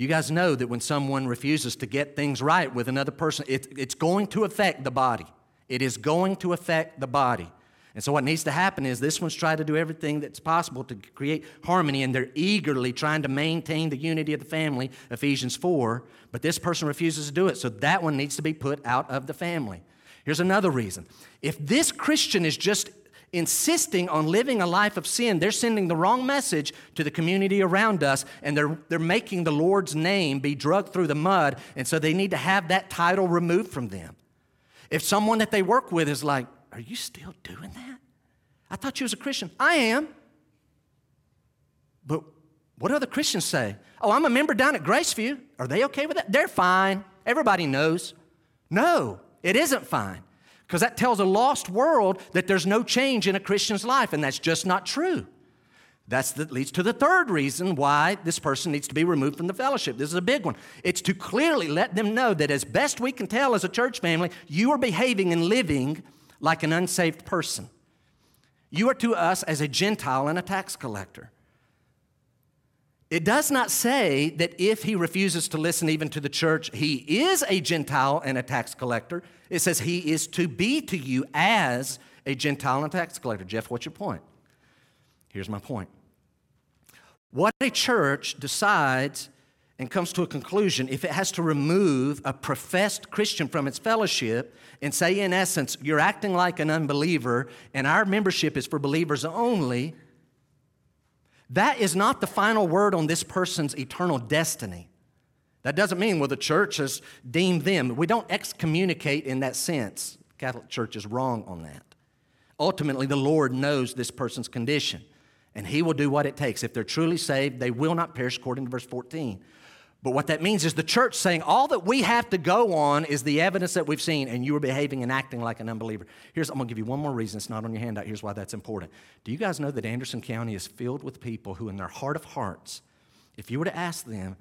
do you guys know that when someone refuses to get things right with another person, it, it's going to affect the body? It is going to affect the body. And so, what needs to happen is this one's trying to do everything that's possible to create harmony, and they're eagerly trying to maintain the unity of the family, Ephesians 4, but this person refuses to do it. So, that one needs to be put out of the family. Here's another reason. If this Christian is just insisting on living a life of sin, they're sending the wrong message to the community around us, and they're, they're making the Lord's name be drugged through the mud, and so they need to have that title removed from them. If someone that they work with is like, Are you still doing that? I thought you was a Christian. I am. But what do other Christians say? Oh, I'm a member down at Graceview. Are they okay with that? They're fine. Everybody knows. No, it isn't fine. Because that tells a lost world that there's no change in a Christian's life, and that's just not true. That leads to the third reason why this person needs to be removed from the fellowship. This is a big one. It's to clearly let them know that as best we can tell as a church family, you are behaving and living like an unsaved person. You are to us as a Gentile and a tax collector. It does not say that if he refuses to listen even to the church, he is a Gentile and a tax collector. It says he is to be to you as a Gentile and a tax collector. Jeff, what's your point? Here's my point. What a church decides and comes to a conclusion if it has to remove a professed Christian from its fellowship and say, in essence, you're acting like an unbeliever and our membership is for believers only that is not the final word on this person's eternal destiny. That doesn't mean, well, the church has deemed them. We don't excommunicate in that sense. Catholic Church is wrong on that. Ultimately, the Lord knows this person's condition, and He will do what it takes. If they're truly saved, they will not perish, according to verse 14. But what that means is the church saying all that we have to go on is the evidence that we've seen, and you are behaving and acting like an unbeliever. Here's, I'm going to give you one more reason. It's not on your handout. Here's why that's important. Do you guys know that Anderson County is filled with people who, in their heart of hearts, if you were to ask them,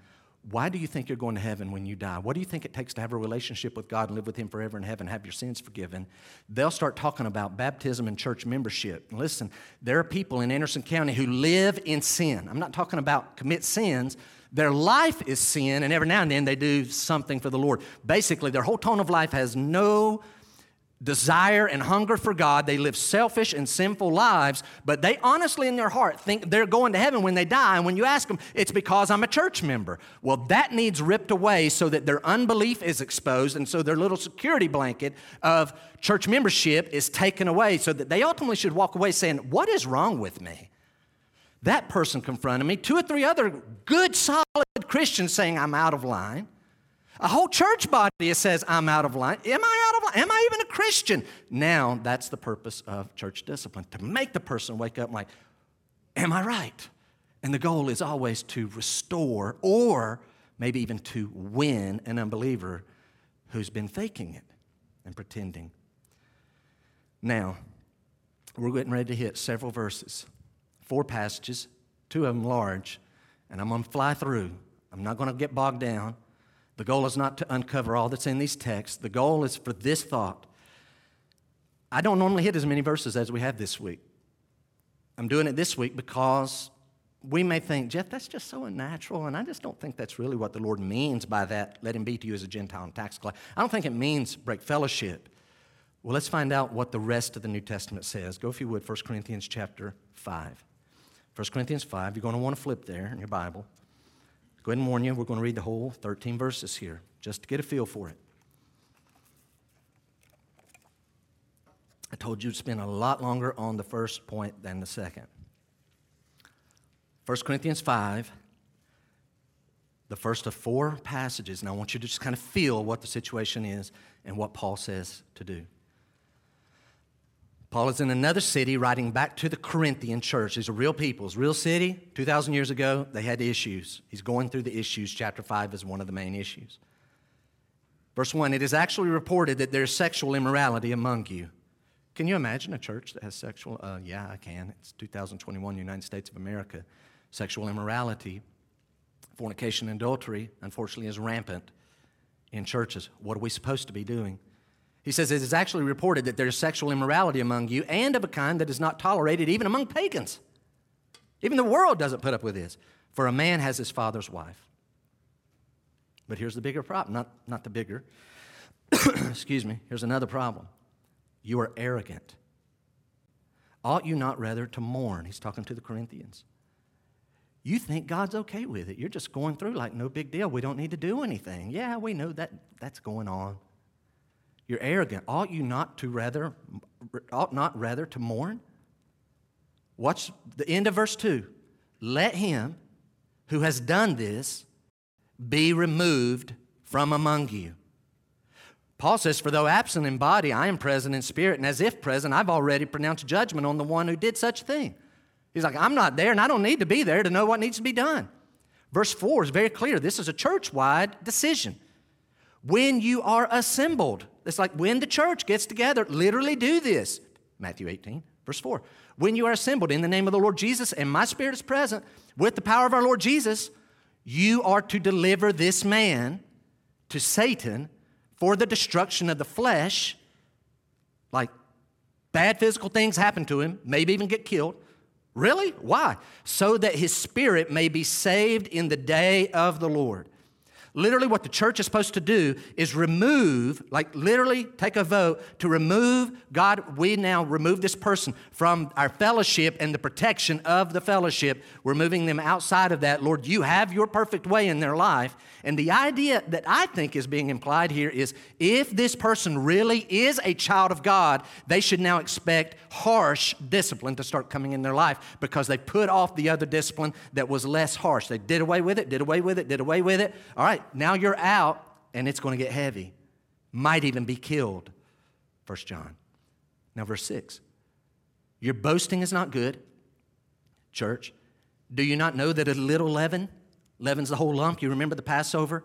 why do you think you're going to heaven when you die? What do you think it takes to have a relationship with God and live with Him forever in heaven, have your sins forgiven? They'll start talking about baptism and church membership. Listen, there are people in Anderson County who live in sin. I'm not talking about commit sins, their life is sin, and every now and then they do something for the Lord. Basically, their whole tone of life has no desire and hunger for God. They live selfish and sinful lives, but they honestly in their heart think they're going to heaven when they die. And when you ask them, it's because I'm a church member. Well, that needs ripped away so that their unbelief is exposed, and so their little security blanket of church membership is taken away so that they ultimately should walk away saying, What is wrong with me? That person confronted me. Two or three other good, solid Christians saying, I'm out of line. A whole church body says, I'm out of line. Am I out of line? Am I even a Christian? Now, that's the purpose of church discipline to make the person wake up like, Am I right? And the goal is always to restore or maybe even to win an unbeliever who's been faking it and pretending. Now, we're getting ready to hit several verses four passages, two of them large, and I'm going to fly through. I'm not going to get bogged down. The goal is not to uncover all that's in these texts. The goal is for this thought. I don't normally hit as many verses as we have this week. I'm doing it this week because we may think, Jeff, that's just so unnatural, and I just don't think that's really what the Lord means by that. Let him be to you as a Gentile and tax collector. I don't think it means break fellowship. Well, let's find out what the rest of the New Testament says. Go, if you would, 1 Corinthians chapter 5. 1 Corinthians 5, you're going to want to flip there in your Bible. Go ahead and warn you, we're going to read the whole 13 verses here just to get a feel for it. I told you to spend a lot longer on the first point than the second. 1 Corinthians 5, the first of four passages, and I want you to just kind of feel what the situation is and what Paul says to do. Paul is in another city writing back to the Corinthian church. These are real people. A real city. 2,000 years ago, they had issues. He's going through the issues. Chapter 5 is one of the main issues. Verse 1 It is actually reported that there's sexual immorality among you. Can you imagine a church that has sexual? Uh, yeah, I can. It's 2021, United States of America. Sexual immorality, fornication, and adultery, unfortunately, is rampant in churches. What are we supposed to be doing? He says it is actually reported that there is sexual immorality among you and of a kind that is not tolerated even among pagans. Even the world doesn't put up with this. For a man has his father's wife. But here's the bigger problem, not, not the bigger. [coughs] Excuse me. Here's another problem. You are arrogant. Ought you not rather to mourn? He's talking to the Corinthians. You think God's okay with it. You're just going through like no big deal. We don't need to do anything. Yeah, we know that that's going on. You're arrogant. Ought you not to rather, ought not rather to mourn? Watch the end of verse 2. Let him who has done this be removed from among you. Paul says, For though absent in body, I am present in spirit, and as if present, I've already pronounced judgment on the one who did such a thing. He's like, I'm not there, and I don't need to be there to know what needs to be done. Verse 4 is very clear. This is a church wide decision. When you are assembled, it's like when the church gets together, literally do this. Matthew 18, verse 4. When you are assembled in the name of the Lord Jesus and my spirit is present with the power of our Lord Jesus, you are to deliver this man to Satan for the destruction of the flesh. Like bad physical things happen to him, maybe even get killed, Really? Why? So that his spirit may be saved in the day of the Lord. Literally, what the church is supposed to do is remove, like literally take a vote to remove, God, we now remove this person from our fellowship and the protection of the fellowship. We're moving them outside of that. Lord, you have your perfect way in their life. And the idea that I think is being implied here is if this person really is a child of God, they should now expect harsh discipline to start coming in their life because they put off the other discipline that was less harsh. They did away with it, did away with it, did away with it. All right, now you're out and it's going to get heavy. Might even be killed. First John. Now, verse 6. Your boasting is not good, church. Do you not know that a little leaven leaven's the whole lump? You remember the Passover?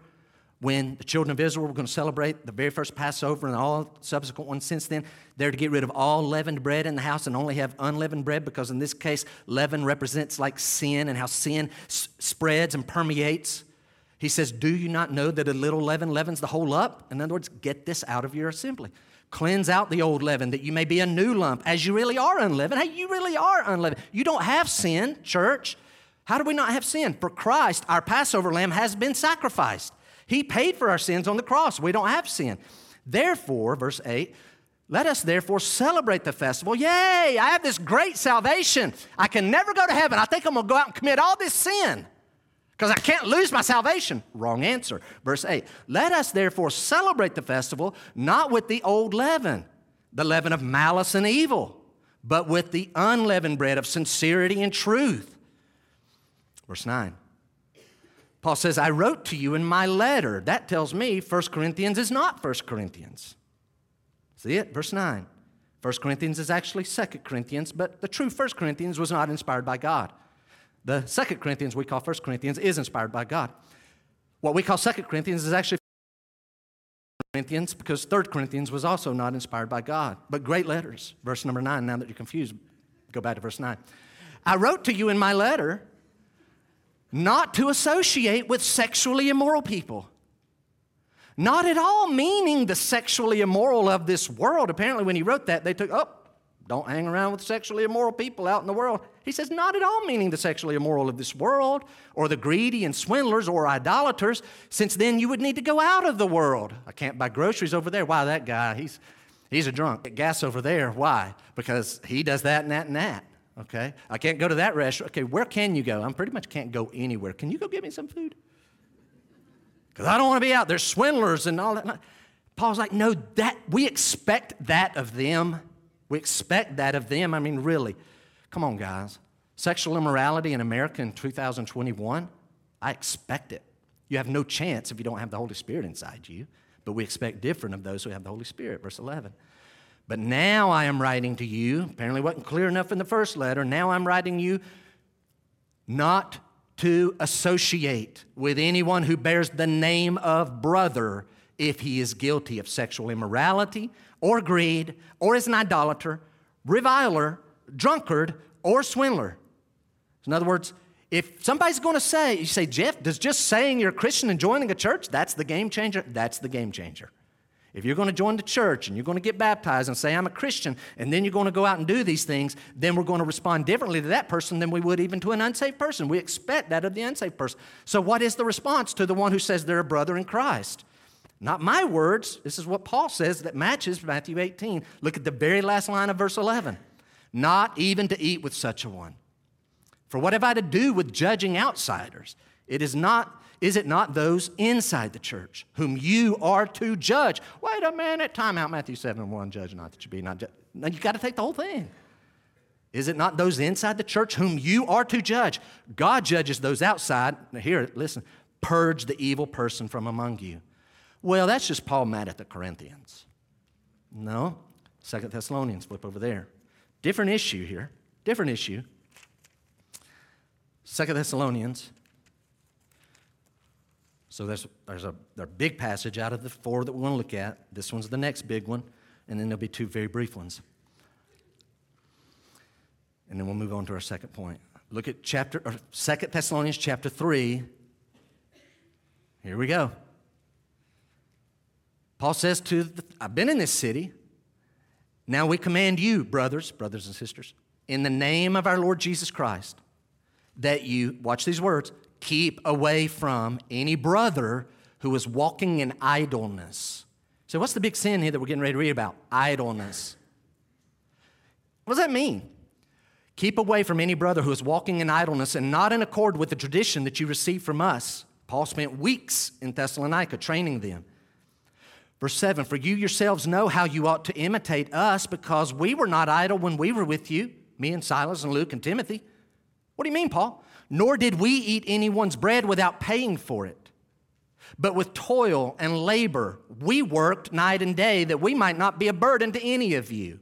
When the children of Israel were going to celebrate the very first Passover and all subsequent ones since then, they're to get rid of all leavened bread in the house and only have unleavened bread because, in this case, leaven represents like sin and how sin s- spreads and permeates. He says, Do you not know that a little leaven leavens the whole lump? In other words, get this out of your assembly. Cleanse out the old leaven that you may be a new lump, as you really are unleavened. Hey, you really are unleavened. You don't have sin, church. How do we not have sin? For Christ, our Passover lamb, has been sacrificed. He paid for our sins on the cross. We don't have sin. Therefore, verse 8, let us therefore celebrate the festival. Yay, I have this great salvation. I can never go to heaven. I think I'm going to go out and commit all this sin because I can't lose my salvation. Wrong answer. Verse 8 Let us therefore celebrate the festival not with the old leaven, the leaven of malice and evil, but with the unleavened bread of sincerity and truth. Verse 9 Paul says, I wrote to you in my letter. That tells me 1 Corinthians is not 1 Corinthians. See it? Verse 9. 1 Corinthians is actually 2 Corinthians, but the true 1 Corinthians was not inspired by God. The Second Corinthians we call First Corinthians is inspired by God. What we call Second Corinthians is actually Corinthians because Third Corinthians was also not inspired by God. But great letters. Verse number nine, now that you're confused, go back to verse nine. I wrote to you in my letter not to associate with sexually immoral people. Not at all meaning the sexually immoral of this world. Apparently, when he wrote that, they took, oh, don't hang around with sexually immoral people out in the world. He says, not at all meaning the sexually immoral of this world, or the greedy and swindlers or idolaters, since then you would need to go out of the world. I can't buy groceries over there. Why, that guy, he's, he's a drunk. Get gas over there. Why? Because he does that and that and that. Okay? I can't go to that restaurant. Okay, where can you go? I am pretty much can't go anywhere. Can you go get me some food? Because I don't want to be out. There's swindlers and all that. Paul's like, no, that we expect that of them. We expect that of them. I mean, really. Come on, guys. Sexual immorality in America in 2021, I expect it. You have no chance if you don't have the Holy Spirit inside you, but we expect different of those who have the Holy Spirit. Verse 11. But now I am writing to you, apparently wasn't clear enough in the first letter. Now I'm writing you not to associate with anyone who bears the name of brother if he is guilty of sexual immorality or greed or is an idolater, reviler, drunkard, or swindler. In other words, if somebody's going to say, you say, Jeff, does just saying you're a Christian and joining a church, that's the game changer? That's the game changer. If you're going to join the church and you're going to get baptized and say, I'm a Christian, and then you're going to go out and do these things, then we're going to respond differently to that person than we would even to an unsaved person. We expect that of the unsaved person. So, what is the response to the one who says they're a brother in Christ? Not my words. This is what Paul says that matches Matthew 18. Look at the very last line of verse 11. Not even to eat with such a one. For what have I to do with judging outsiders? It is not is it not those inside the church whom you are to judge? Wait a minute, time out, Matthew 7 1, judge not that you be not judge. Now you got to take the whole thing. Is it not those inside the church whom you are to judge? God judges those outside. Now, here, listen, purge the evil person from among you. Well, that's just Paul mad at the Corinthians. No. Second Thessalonians, flip over there. Different issue here. Different issue. Second Thessalonians. So there's, there's a, there's a big passage out of the four that we want to look at. This one's the next big one, and then there'll be two very brief ones. And then we'll move on to our second point. Look at chapter, Second Thessalonians chapter 3. Here we go. Paul says to, the, I've been in this city. Now we command you, brothers, brothers and sisters, in the name of our Lord Jesus Christ, that you, watch these words, keep away from any brother who is walking in idleness. So, what's the big sin here that we're getting ready to read about? Idleness. What does that mean? Keep away from any brother who is walking in idleness and not in accord with the tradition that you received from us. Paul spent weeks in Thessalonica training them. Verse 7 For you yourselves know how you ought to imitate us because we were not idle when we were with you, me and Silas and Luke and Timothy. What do you mean, Paul? Nor did we eat anyone's bread without paying for it. But with toil and labor, we worked night and day that we might not be a burden to any of you.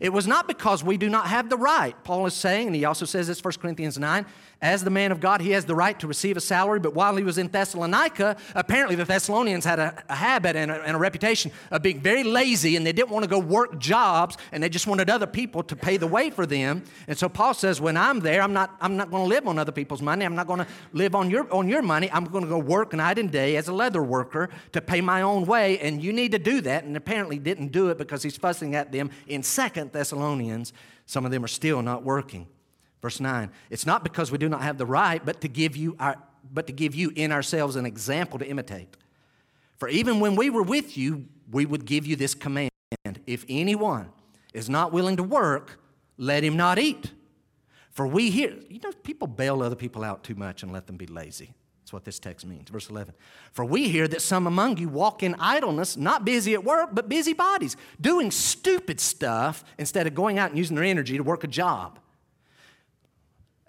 It was not because we do not have the right. Paul is saying, and he also says this, 1 Corinthians 9, as the man of God, he has the right to receive a salary, but while he was in Thessalonica, apparently the Thessalonians had a, a habit and a, and a, reputation of being very lazy and they didn't want to go work jobs and they just wanted other people to pay the way for them. And so Paul says, when I'm there, I'm not, I'm not going to live on other people's money. I'm not going to live on your, on your money. I'm going to go work night and day as a leather worker to pay my own way, and you need to do that. And apparently didn't do it because he's fussing at them in Second Thessalonians. Some of them are still not working. Verse 9, it's not because we do not have the right, but to give you our, but to give you in ourselves an example to imitate. For even when we were with you, we would give you this command if anyone is not willing to work, let him not eat. For we hear, you know, people bail other people out too much and let them be lazy. That's what this text means. Verse 11. For we hear that some among you walk in idleness, not busy at work, but busy bodies, doing stupid stuff instead of going out and using their energy to work a job.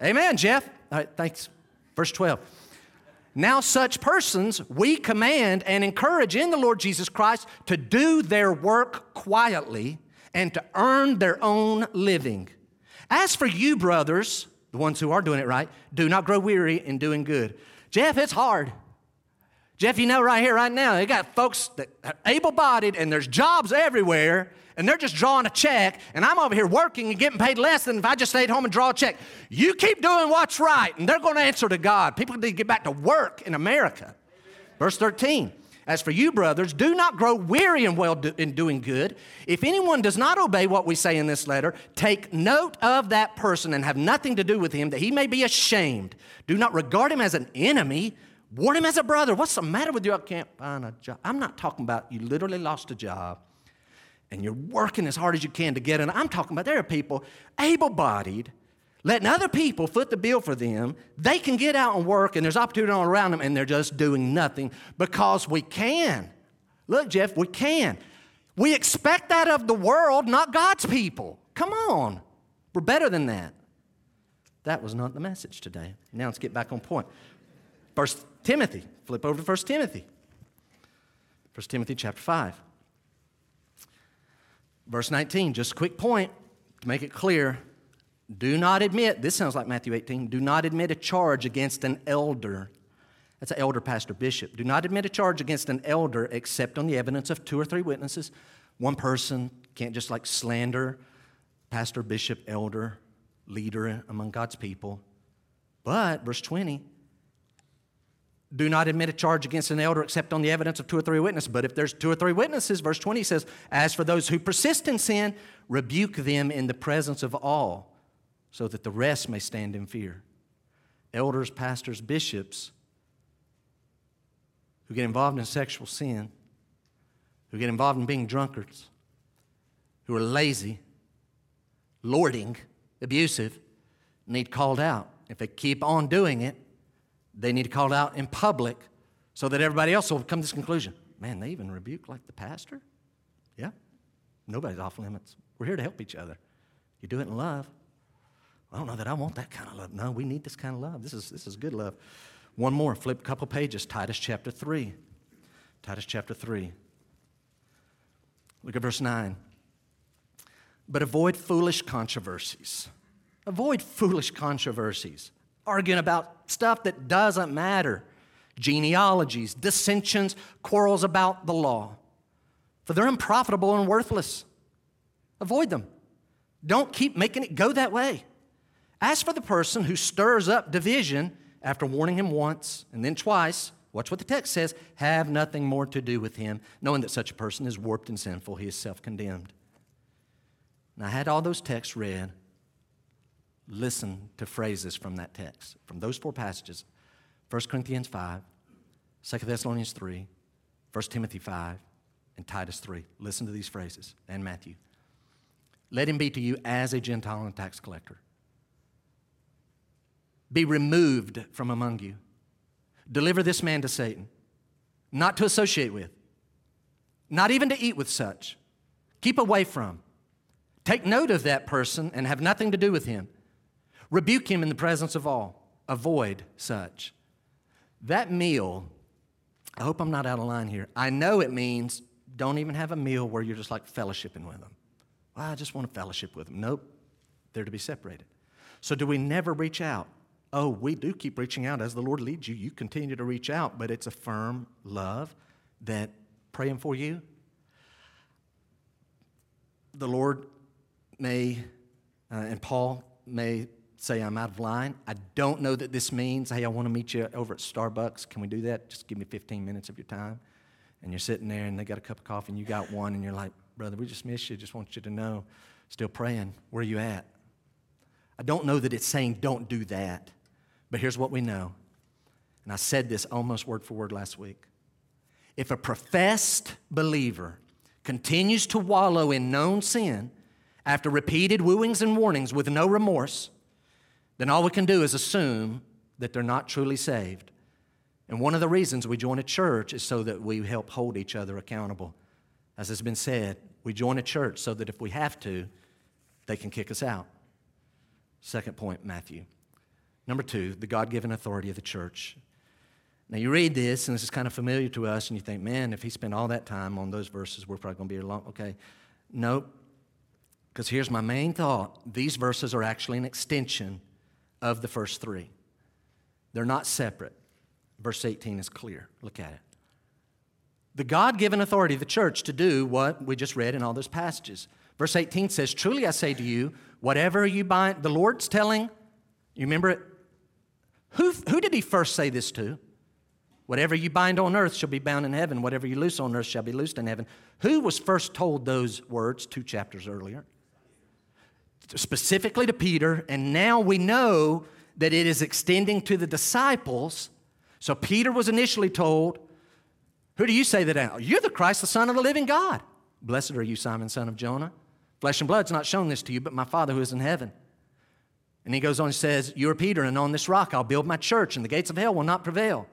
Amen, Jeff. All right, thanks. Verse 12. Now, such persons we command and encourage in the Lord Jesus Christ to do their work quietly and to earn their own living. As for you, brothers, the ones who are doing it right, do not grow weary in doing good. Jeff, it's hard. Jeff, you know, right here, right now, they got folks that are able bodied and there's jobs everywhere, and they're just drawing a check, and I'm over here working and getting paid less than if I just stayed home and draw a check. You keep doing what's right, and they're going to answer to God. People need to get back to work in America. Verse 13. As for you, brothers, do not grow weary in well do, in doing good. If anyone does not obey what we say in this letter, take note of that person and have nothing to do with him, that he may be ashamed. Do not regard him as an enemy. Warn him as a brother. What's the matter with you? I can't find a job. I'm not talking about you literally lost a job and you're working as hard as you can to get it. I'm talking about there are people able bodied, letting other people foot the bill for them. They can get out and work, and there's opportunity all around them, and they're just doing nothing because we can. Look, Jeff, we can. We expect that of the world, not God's people. Come on. We're better than that. That was not the message today. Now let's get back on point. First Timothy. Flip over to First Timothy. First Timothy chapter 5. Verse 19, just a quick point to make it clear. Do not admit, this sounds like Matthew 18, do not admit a charge against an elder. That's an elder, pastor, bishop. Do not admit a charge against an elder except on the evidence of two or three witnesses. One person can't just like slander pastor, bishop, elder, leader among God's people. But, verse 20, do not admit a charge against an elder except on the evidence of two or three witnesses. But if there's two or three witnesses, verse 20 says, As for those who persist in sin, rebuke them in the presence of all, so that the rest may stand in fear. Elders, pastors, bishops who get involved in sexual sin, who get involved in being drunkards, who are lazy, lording, abusive, need called out. If they keep on doing it, they need to call it out in public so that everybody else will come to this conclusion. Man, they even rebuke like the pastor? Yeah. Nobody's off limits. We're here to help each other. You do it in love. I don't know that I want that kind of love. No, we need this kind of love. This is, this is good love. One more, flip a couple pages, Titus chapter 3. Titus chapter 3. Look at verse 9. But avoid foolish controversies. Avoid foolish controversies arguing about stuff that doesn't matter genealogies, dissensions, quarrels about the law. For they're unprofitable and worthless. Avoid them. Don't keep making it go that way. As for the person who stirs up division after warning him once and then twice, watch what the text says have nothing more to do with him, knowing that such a person is warped and sinful, he is self condemned. And I had all those texts read, listen to phrases from that text, from those four passages 1 Corinthians 5, 2 Thessalonians 3, 1 Timothy 5, and Titus 3. Listen to these phrases, and Matthew. Let him be to you as a Gentile and tax collector. Be removed from among you. Deliver this man to Satan, not to associate with, not even to eat with such. Keep away from. Take note of that person and have nothing to do with him. Rebuke him in the presence of all. Avoid such. That meal, I hope I'm not out of line here. I know it means don't even have a meal where you're just like fellowshipping with them. Well, I just want to fellowship with them. Nope, they're to be separated. So, do we never reach out? Oh, we do keep reaching out as the Lord leads you. You continue to reach out, but it's a firm love that praying for you. The Lord may, uh, and Paul may say I'm out of line. I don't know that this means, hey, I want to meet you over at Starbucks. Can we do that? Just give me 15 minutes of your time. And you're sitting there and they got a cup of coffee and you got one and you're like, brother, we just miss you. Just want you to know, still praying. Where are you at? I don't know that it's saying don't do that, but here's what we know. And I said this almost word for word last week. If a professed believer continues to wallow in known sin after repeated wooings and warnings with no remorse, then all we can do is assume that they're not truly saved. And one of the reasons we join a church is so that we help hold each other accountable. As has been said, we join a church so that if we have to, they can kick us out. Second point, Matthew. Number two, the God given authority of the church. Now, you read this, and this is kind of familiar to us, and you think, man, if he spent all that time on those verses, we're probably going to be. Okay. Nope. Because here's my main thought these verses are actually an extension of the first three. They're not separate. Verse 18 is clear. Look at it. The God given authority of the church to do what we just read in all those passages. Verse 18 says, Truly I say to you, whatever you bind, the Lord's telling, you remember it? Who, who did he first say this to? Whatever you bind on earth shall be bound in heaven. Whatever you loose on earth shall be loosed in heaven. Who was first told those words two chapters earlier? Specifically to Peter, and now we know that it is extending to the disciples. So Peter was initially told, Who do you say that I am? You're the Christ, the Son of the living God. Blessed are you, Simon, son of Jonah. Flesh and blood's not shown this to you, but my Father who is in heaven. And he goes on and says, You are Peter, and on this rock I'll build my church, and the gates of hell will not prevail.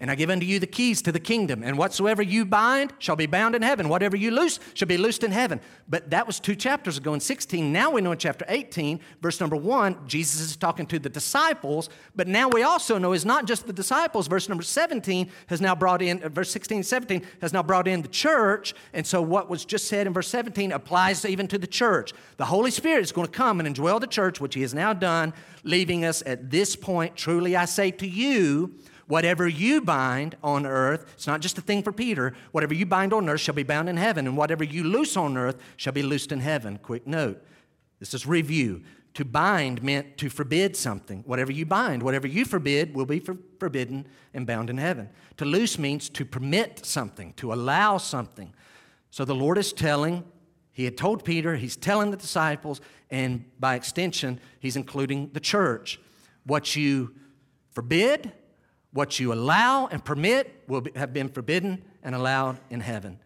And I give unto you the keys to the kingdom. And whatsoever you bind shall be bound in heaven. Whatever you loose shall be loosed in heaven. But that was two chapters ago in 16. Now we know in chapter 18, verse number one, Jesus is talking to the disciples. But now we also know it's not just the disciples. Verse number 17 has now brought in, uh, verse 16 and 17 has now brought in the church. And so what was just said in verse 17 applies even to the church. The Holy Spirit is going to come and indwell the church, which he has now done, leaving us at this point. Truly I say to you, Whatever you bind on earth, it's not just a thing for Peter, whatever you bind on earth shall be bound in heaven, and whatever you loose on earth shall be loosed in heaven. Quick note this is review. To bind meant to forbid something. Whatever you bind, whatever you forbid, will be for forbidden and bound in heaven. To loose means to permit something, to allow something. So the Lord is telling, He had told Peter, He's telling the disciples, and by extension, He's including the church. What you forbid, what you allow and permit will be, have been forbidden and allowed in heaven.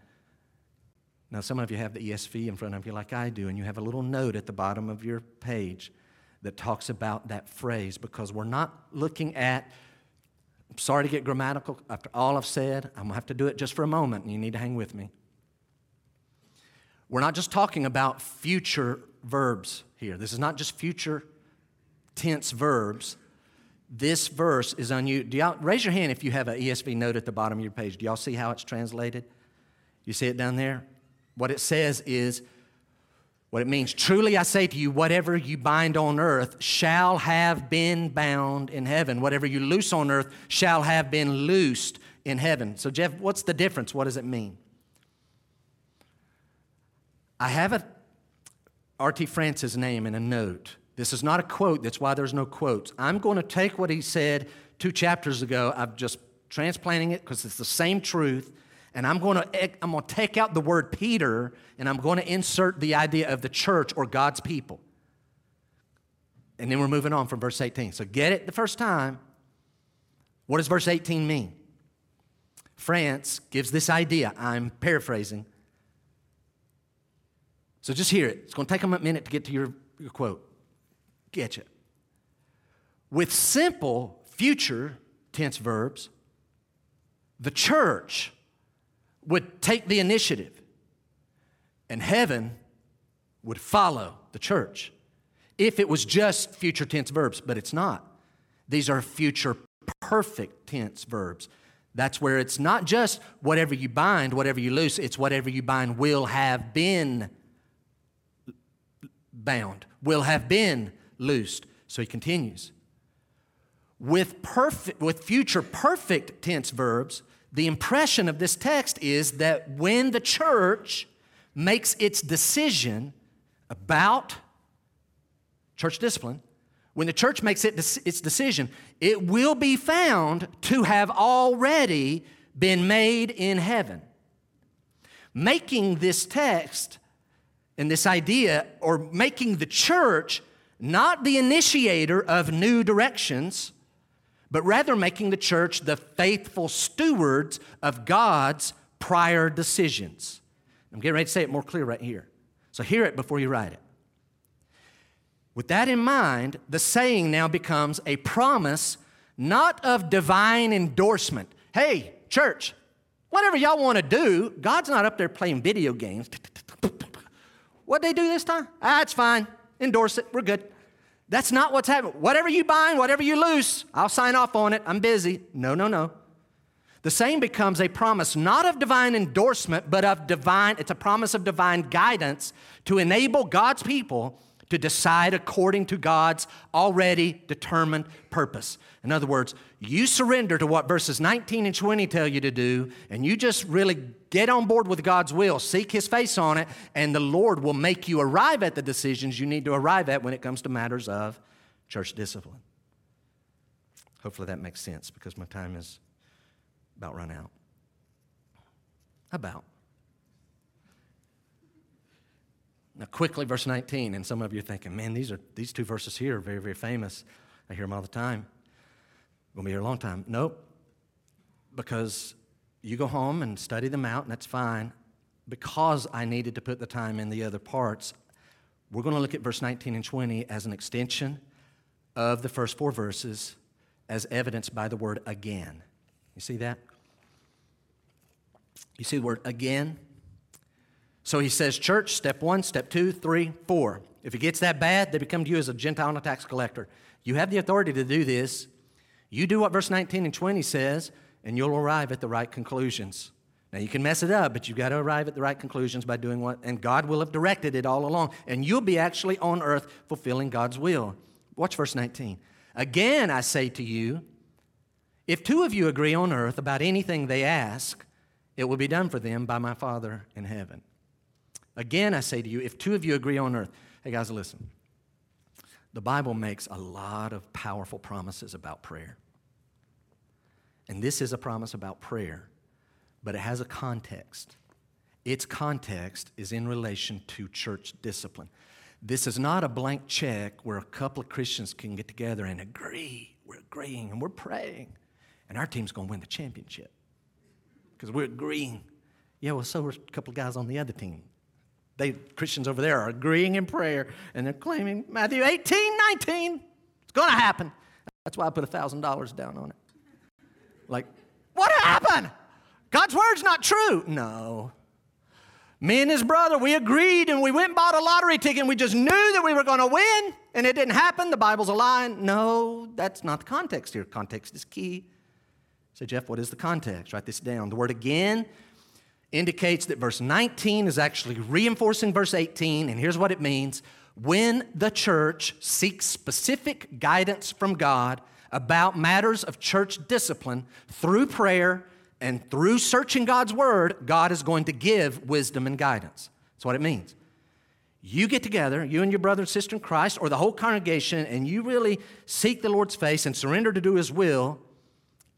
Now, some of you have the ESV in front of you, like I do, and you have a little note at the bottom of your page that talks about that phrase because we're not looking at, I'm sorry to get grammatical after all I've said. I'm to have to do it just for a moment, and you need to hang with me. We're not just talking about future verbs here. This is not just future tense verbs this verse is on you. Do y'all raise your hand if you have an ESV note at the bottom of your page? Do y'all see how it's translated? You see it down there? What it says is what it means. Truly I say to you, whatever you bind on earth shall have been bound in heaven. Whatever you loose on earth shall have been loosed in heaven. So, Jeff, what's the difference? What does it mean? I have a R.T. France's name in a note this is not a quote, that's why there's no quotes. I'm going to take what he said two chapters ago. I'm just transplanting it because it's the same truth. And I'm going, to, I'm going to take out the word Peter and I'm going to insert the idea of the church or God's people. And then we're moving on from verse 18. So get it the first time. What does verse 18 mean? France gives this idea. I'm paraphrasing. So just hear it. It's going to take them a minute to get to your, your quote. Get you. With simple future tense verbs, the church would take the initiative and heaven would follow the church if it was just future tense verbs, but it's not. These are future perfect tense verbs. That's where it's not just whatever you bind, whatever you loose, it's whatever you bind will have been bound, will have been loosed. So he continues. With, perfect, with future perfect tense verbs, the impression of this text is that when the church makes its decision about church discipline, when the church makes it its decision, it will be found to have already been made in heaven. Making this text and this idea, or making the church not the initiator of new directions, but rather making the church the faithful stewards of God's prior decisions. I'm getting ready to say it more clear right here. So hear it before you write it. With that in mind, the saying now becomes a promise not of divine endorsement. Hey, church, whatever y'all want to do, God's not up there playing video games. [laughs] What'd they do this time? Ah, it's fine. Endorse it. We're good. That's not what's happening. Whatever you bind, whatever you loose, I'll sign off on it. I'm busy. No, no, no. The same becomes a promise not of divine endorsement, but of divine, it's a promise of divine guidance to enable God's people to decide according to God's already determined purpose. In other words, you surrender to what verses 19 and 20 tell you to do, and you just really get on board with God's will, seek His face on it, and the Lord will make you arrive at the decisions you need to arrive at when it comes to matters of church discipline. Hopefully that makes sense because my time is about run out. About. Now, quickly, verse 19, and some of you are thinking, man, these, are, these two verses here are very, very famous. I hear them all the time. To be here a long time. Nope. Because you go home and study them out, and that's fine. Because I needed to put the time in the other parts, we're going to look at verse 19 and 20 as an extension of the first four verses, as evidenced by the word again. You see that? You see the word again? So he says, church, step one, step two, three, four. If it gets that bad, they become to you as a Gentile and a tax collector. You have the authority to do this. You do what verse 19 and 20 says, and you'll arrive at the right conclusions. Now, you can mess it up, but you've got to arrive at the right conclusions by doing what, and God will have directed it all along, and you'll be actually on earth fulfilling God's will. Watch verse 19. Again, I say to you, if two of you agree on earth about anything they ask, it will be done for them by my Father in heaven. Again, I say to you, if two of you agree on earth, hey guys, listen. The Bible makes a lot of powerful promises about prayer. And this is a promise about prayer, but it has a context. Its context is in relation to church discipline. This is not a blank check where a couple of Christians can get together and agree. We're agreeing and we're praying, and our team's going to win the championship because we're agreeing. Yeah, well, so are a couple of guys on the other team. They, Christians over there are agreeing in prayer and they're claiming Matthew 18, 19. It's going to happen. That's why I put $1,000 down on it. Like, what happened? God's word's not true. No. Me and his brother, we agreed and we went and bought a lottery ticket and we just knew that we were going to win and it didn't happen. The Bible's a lie. No, that's not the context here. Context is key. So Jeff, what is the context? Write this down. The word again indicates that verse 19 is actually reinforcing verse 18, and here's what it means. When the church seeks specific guidance from God about matters of church discipline through prayer and through searching God's word, God is going to give wisdom and guidance. That's what it means. You get together, you and your brother and sister in Christ, or the whole congregation, and you really seek the Lord's face and surrender to do His will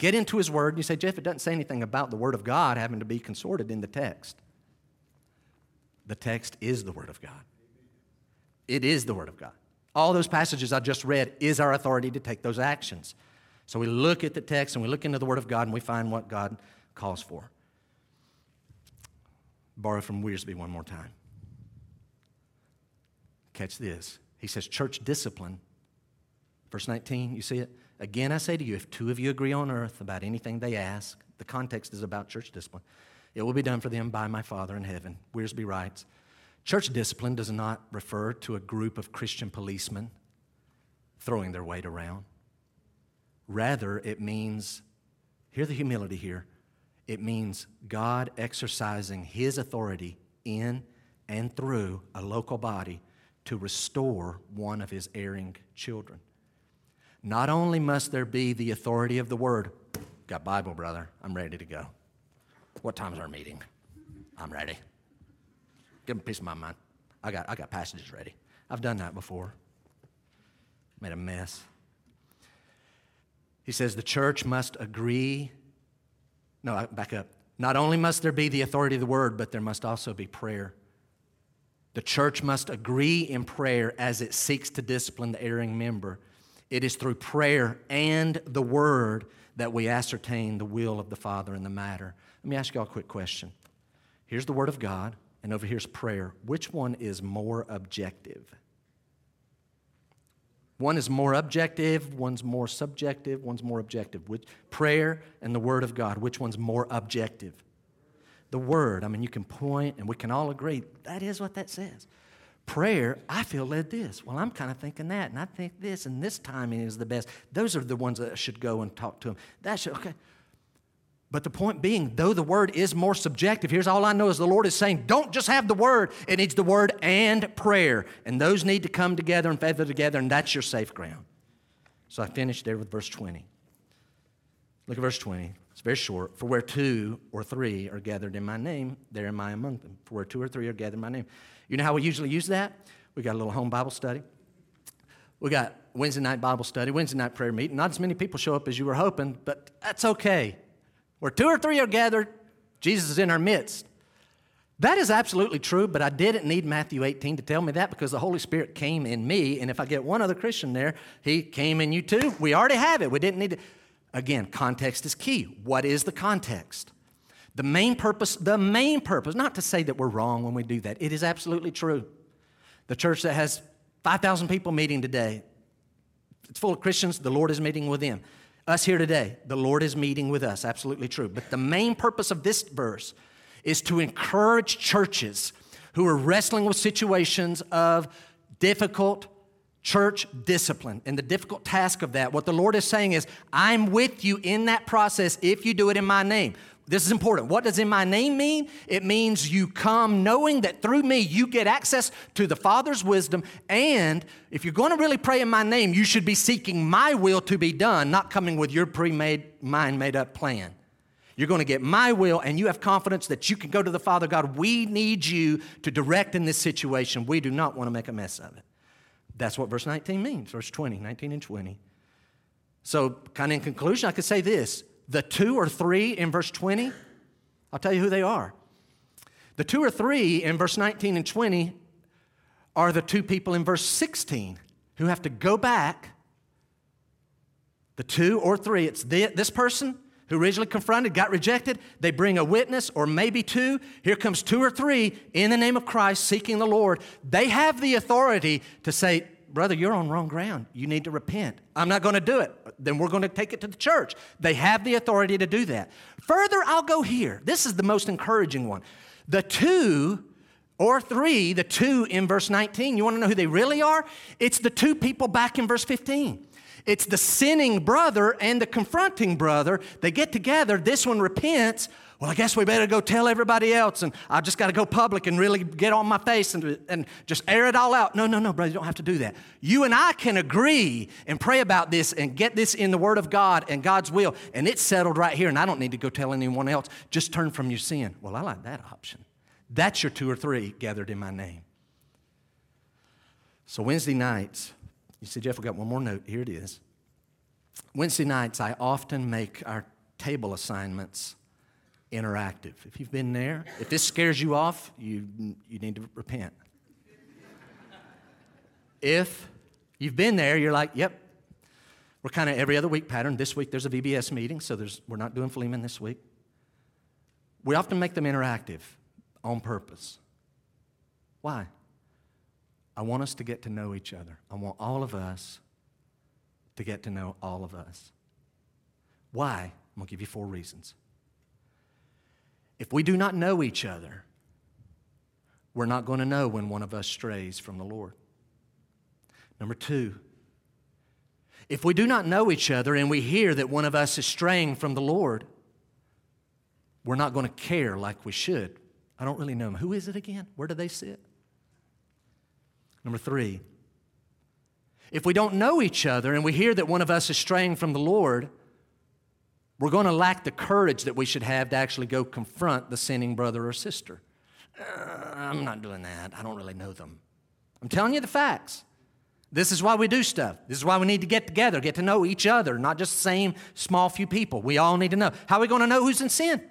get into his word, and you say, Jeff, it doesn't say anything about the word of God having to be consorted in the text. The text is the word of God. It is the word of God. All those passages I just read is our authority to take those actions. So we look at the text and we look into the Word of God and we find what God calls for. Borrow from Wiersbe one more time. Catch this. He says, church discipline. Verse 19, you see it? Again, I say to you, if two of you agree on earth about anything they ask, the context is about church discipline, it will be done for them by my Father in heaven. Wiersbe writes, Church discipline does not refer to a group of Christian policemen throwing their weight around. Rather, it means, hear the humility here, it means God exercising His authority in and through a local body to restore one of His erring children. Not only must there be the authority of the Word, got Bible, brother, I'm ready to go. What time is our meeting? I'm ready. Give them a piece of my mind. I got, I got passages ready. I've done that before. Made a mess. He says the church must agree. No, back up. Not only must there be the authority of the word, but there must also be prayer. The church must agree in prayer as it seeks to discipline the erring member. It is through prayer and the word that we ascertain the will of the Father in the matter. Let me ask you all a quick question. Here's the word of God and over here's prayer. Which one is more objective? One is more objective, one's more subjective, one's more objective. Which, prayer and the Word of God, which one's more objective? The Word, I mean, you can point and we can all agree that is what that says. Prayer, I feel led this. Well, I'm kind of thinking that, and I think this, and this timing is the best. Those are the ones that should go and talk to them. That should, okay. But the point being, though the word is more subjective, here's all I know is the Lord is saying, don't just have the word, it needs the word and prayer. And those need to come together and feather together, and that's your safe ground. So I finished there with verse 20. Look at verse 20. It's very short. For where two or three are gathered in my name, there am I among them. For where two or three are gathered in my name. You know how we usually use that? We got a little home Bible study. We got Wednesday night Bible study, Wednesday night prayer meeting. Not as many people show up as you were hoping, but that's okay. Where two or three are gathered, Jesus is in our midst. That is absolutely true, but I didn't need Matthew 18 to tell me that because the Holy Spirit came in me, and if I get one other Christian there, he came in you too. We already have it. We didn't need to. Again, context is key. What is the context? The main purpose, the main purpose, not to say that we're wrong when we do that, it is absolutely true. The church that has 5,000 people meeting today, it's full of Christians, the Lord is meeting with them us here today, the Lord is meeting with us, absolutely true. But the main purpose of this verse is to encourage churches who are wrestling with situations of difficult church discipline and the difficult task of that. What the Lord is saying is, I'm with you in that process if you do it in my name. This is important. What does in my name mean? It means you come knowing that through me you get access to the Father's wisdom. And if you're going to really pray in my name, you should be seeking my will to be done, not coming with your pre made, mind made up plan. You're going to get my will, and you have confidence that you can go to the Father God. We need you to direct in this situation. We do not want to make a mess of it. That's what verse 19 means, verse 20, 19 and 20. So, kind of in conclusion, I could say this the two or three in verse 20, I'll tell you who they are. The two or three in verse 19 and 20 are the two people in verse 16 who have to go back. The two or three, it's this person who originally confronted, got rejected. They bring a witness or maybe two. Here comes two or three in the name of Christ seeking the Lord. They have the authority to say, brother, you're on wrong ground. You need to repent. I'm not going to do it. Then we're going to take it to the church. They have the authority to do that. Further, I'll go here. This is the most encouraging one. The two or three, the two in verse 19, you want to know who they really are? It's the two people back in verse 15. It's the sinning brother and the confronting brother. They get together. This one repents well, I guess we better go tell everybody else, and I just got to go public and really get on my face and, and just air it all out. No, no, no, brother, you don't have to do that. You and I can agree and pray about this and get this in the Word of God and God's will, and it's settled right here, and I don't need to go tell anyone else. Just turn from your sin. Well, I like that option. That's your two or three gathered in my name. So, Wednesday nights, you see, Jeff, we got one more note. Here it is. Wednesday nights, I often make our table assignments interactive. If you've been there, if this scares you off, you, you need to repent. if You've been there, you're like, yep. We're kind of every other week pattern. This week there's a VBS meeting, so there's, we're not doing Philemon this week. We often make them interactive on purpose. Why? I want us to get to know each other. I want all of us to get to know all of us. Why? I'm going to give you four reasons. If we do not know each other, we're not going to know when one of us strays from the Lord. Number two, if we do not know each other and we hear that one of us is straying from the Lord, we're not going to care like we should. I don't really know. Who is it again? Where do they sit? Number three, if we don't know each other and we hear that one of us is straying from the Lord, we're going to lack the courage that we should have to actually go confront the sinning brother or sister. Uh, I'm not doing that. I don't really know them. I'm telling you the facts. This is why we do stuff. This is why we need to get together, get to know each other, not just the same small few people. We all need to know. How are we going to know who's in sin?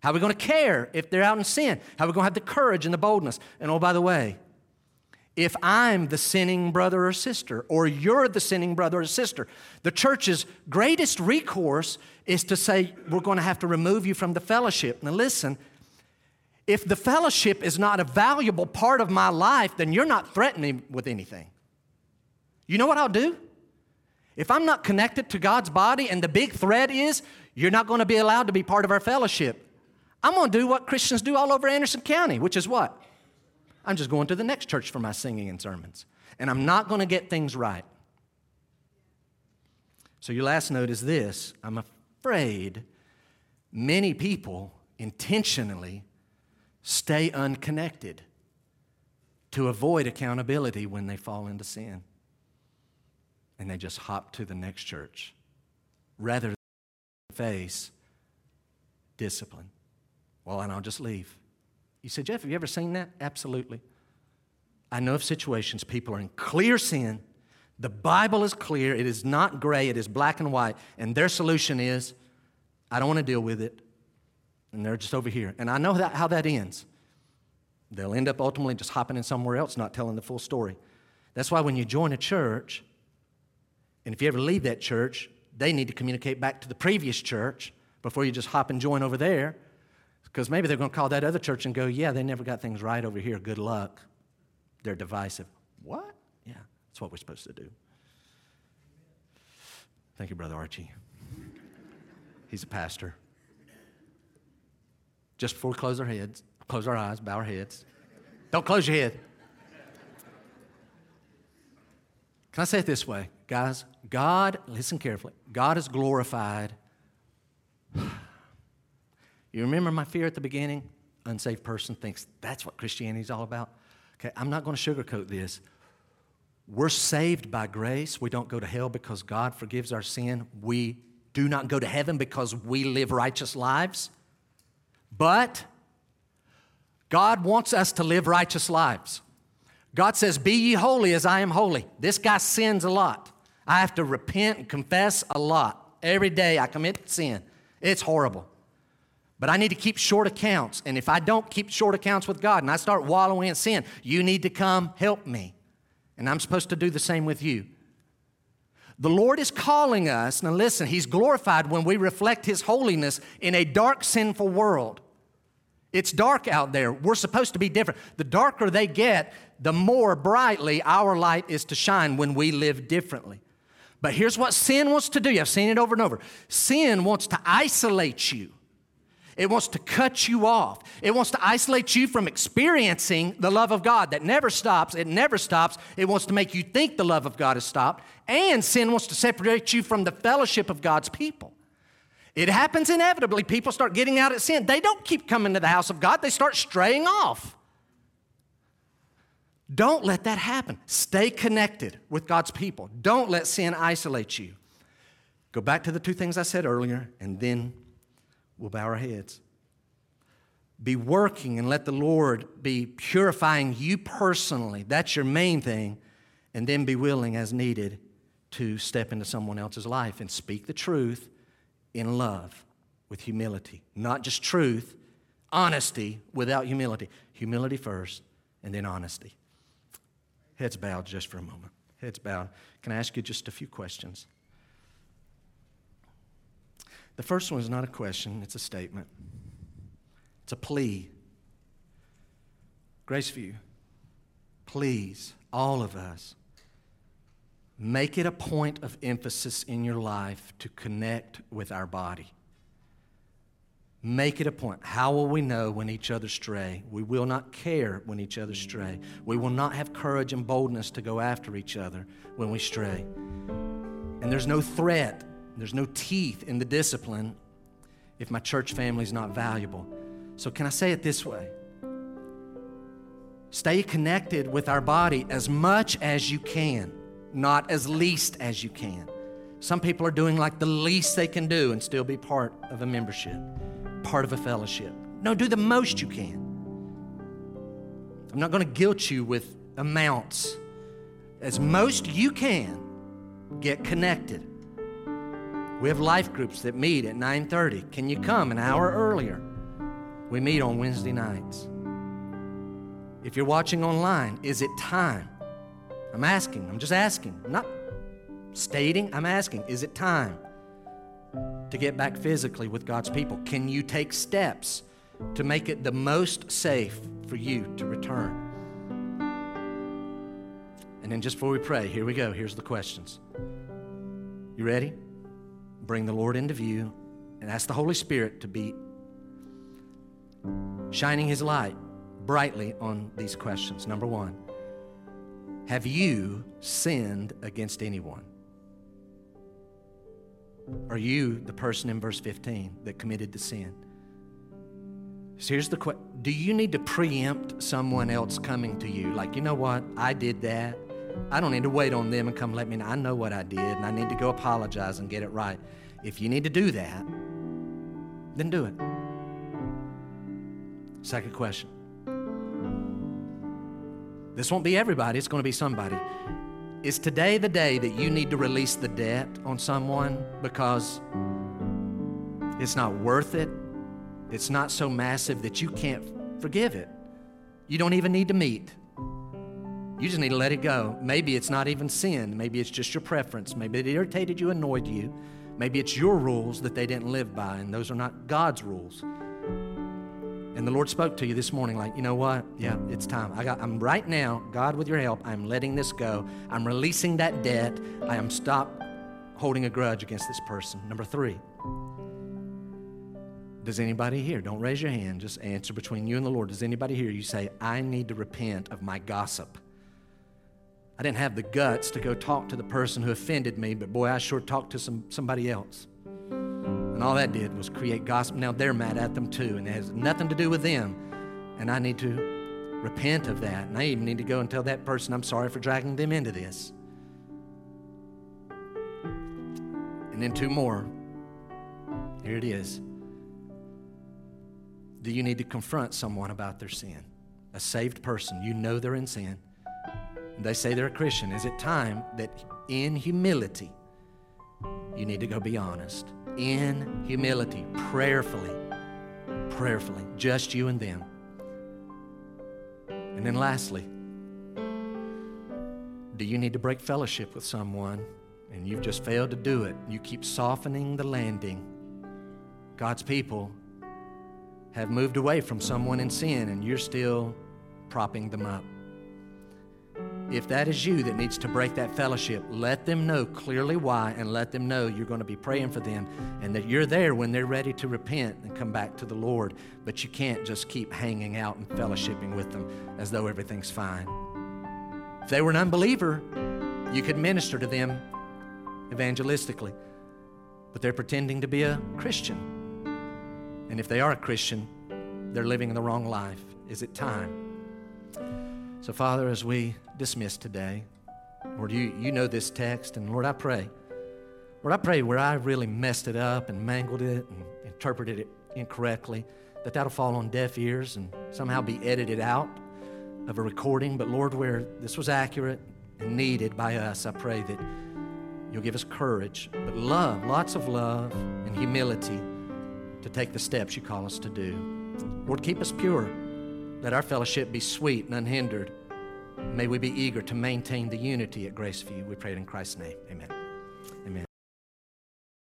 How are we going to care if they're out in sin? How are we going to have the courage and the boldness? And oh, by the way, if I'm the sinning brother or sister, or you're the sinning brother or sister. The church's greatest recourse is to say, we're going to have to remove you from the fellowship. Now, listen, if the fellowship is not a valuable part of my life, then you're not threatening me with anything. You know what I'll do? If I'm not connected to God's body and the big threat is you're not going to be allowed to be part of our fellowship, I'm going to do what Christians do all over Anderson County, which is what? I'm just going to the next church for my singing and sermons. And I'm not going to get things right. So, your last note is this I'm afraid many people intentionally stay unconnected to avoid accountability when they fall into sin. And they just hop to the next church rather than face discipline. Well, and I'll just leave. You said, Jeff, have you ever seen that? Absolutely. I know of situations people are in clear sin. The Bible is clear. It is not gray, it is black and white. And their solution is, I don't want to deal with it. And they're just over here. And I know that, how that ends. They'll end up ultimately just hopping in somewhere else, not telling the full story. That's why when you join a church, and if you ever leave that church, they need to communicate back to the previous church before you just hop and join over there because maybe they're going to call that other church and go, yeah, they never got things right over here. Good luck. They're divisive. What? Yeah, that's what we're supposed to do. Thank you, Brother Archie. He's a pastor. Just before we close our heads, close our eyes, bow our heads. Don't close your head. Can I say it this way, guys? God, listen carefully, God is glorified you remember my fear at the beginning? Unsaved person thinks that's what Christianity is all about. Okay, I'm not going to sugarcoat this. We're saved by grace. We don't go to hell because God forgives our sin. We do not go to heaven because we live righteous lives. But God wants us to live righteous lives. God says, Be ye holy as I am holy. This guy sins a lot. I have to repent and confess a lot. Every day I commit sin. It's horrible. But I need to keep short accounts. And if I don't keep short accounts with God and I start wallowing in sin, you need to come help me. And I'm supposed to do the same with you. The Lord is calling us, now listen, He's glorified when we reflect His holiness in a dark, sinful world. It's dark out there. We're supposed to be different. The darker they get, the more brightly our light is to shine when we live differently. But here's what sin wants to do. I've seen it over and over. Sin wants to isolate you. It wants to cut you off. It wants to isolate you from experiencing the love of God that never stops. It never stops. It wants to make you think the love of God has stopped. And sin wants to separate you from the fellowship of God's people. It happens inevitably. People start getting out of sin. They don't keep coming to the house of God, they start straying off. Don't let that happen. Stay connected with God's people. Don't let sin isolate you. Go back to the two things I said earlier, and then We'll bow our heads. Be working and let the Lord be purifying you personally. That's your main thing. And then be willing as needed to step into someone else's life and speak the truth in love with humility. Not just truth, honesty without humility. Humility first, and then honesty. Heads bowed just for a moment. heads bowed, can I ask you just a few questions? The first one is not a question, it's a statement. It's a plea. Graceview, please, all of us, make it a point of emphasis in your life to connect with our body. Make it a point. How will we know when each other stray? We will not care when each other stray. We will not have courage and boldness to go after each other when we stray. And there's no threat, there's no teeth in the discipline if my church family is not valuable. So, can I say it this way? Stay connected with our body as much as you can, not as least as you can. Some people are doing like the least they can do and still be part of a membership part of a fellowship. No, do the most you can. I'm not going to guilt you with amounts. As most you can, get connected. We have life groups that meet at 9:30. Can you come an hour earlier? We meet on Wednesday nights. If you're watching online, is it time? I'm asking. I'm just asking. I'm not stating, I'm asking. Is it time? to get back physically with God's people? Can you take steps to make it the most safe for you to return? And then just before we pray, here we go. Here's the questions. You ready? Bring the Lord into view and ask the Holy Spirit to be shining His light brightly on these questions. Number one, have you sinned against anyone? Are you the person in verse 15 that committed the sin? So here's the question Do you need to preempt someone else coming to you? Like, you know what? I did that. I don't need to wait on them and come let me know. I know what I did, and I need to go apologize and get it right. If you need to do that, then do it. Second question. This won't be everybody, it's going to be somebody. Is today the day that you need to release the debt on someone because it's not worth it? It's not so massive that you can't forgive it. You don't even need to meet. You just need to let it go. Maybe it's not even sin. Maybe it's just your preference. Maybe it irritated you, annoyed you. Maybe it's your rules that they didn't live by, and those are not God's rules. And the Lord spoke to you this morning, like, you know what? Yeah, it's time. I got, I'm right now, God, with your help, I'm letting this go. I'm releasing that debt. I am stop holding a grudge against this person. Number three. Does anybody here? Don't raise your hand. Just answer between you and the Lord. Does anybody here? You say, I need to repent of my gossip. I didn't have the guts to go talk to the person who offended me, but boy, I sure talked to some, somebody else. And all that did was create gossip. Now they're mad at them too, and it has nothing to do with them. And I need to repent of that. And I even need to go and tell that person I'm sorry for dragging them into this. And then two more. Here it is. Do you need to confront someone about their sin? A saved person, you know they're in sin. They say they're a Christian. Is it time that in humility you need to go be honest? in humility, prayerfully, prayerfully, just you and them. And then lastly, do you need to break fellowship with someone and you've just failed to do it? You keep softening the landing. God's people have moved away from someone in sin and you're still propping them up. If that is you that needs to break that fellowship, let them know clearly why and let them know you're going to be praying for them and that you're there when they're ready to repent and come back to the Lord. But you can't just keep hanging out and fellowshipping with them as though everything's fine. If they were an unbeliever, you could minister to them evangelistically, but they're pretending to be a Christian. And if they are a Christian, they're living the wrong life. Is it time? So, Father, as we dismiss today, Lord, you, you know this text, and Lord, I pray. Lord, I pray where I really messed it up and mangled it and interpreted it incorrectly, that that'll fall on deaf ears and somehow be edited out of a recording. But Lord, where this was accurate and needed by us, I pray that you'll give us courage, but love, lots of love and humility to take the steps you call us to do. Lord, keep us pure. Let our fellowship be sweet and unhindered. May we be eager to maintain the unity at Graceview. We pray it in Christ's name. Amen.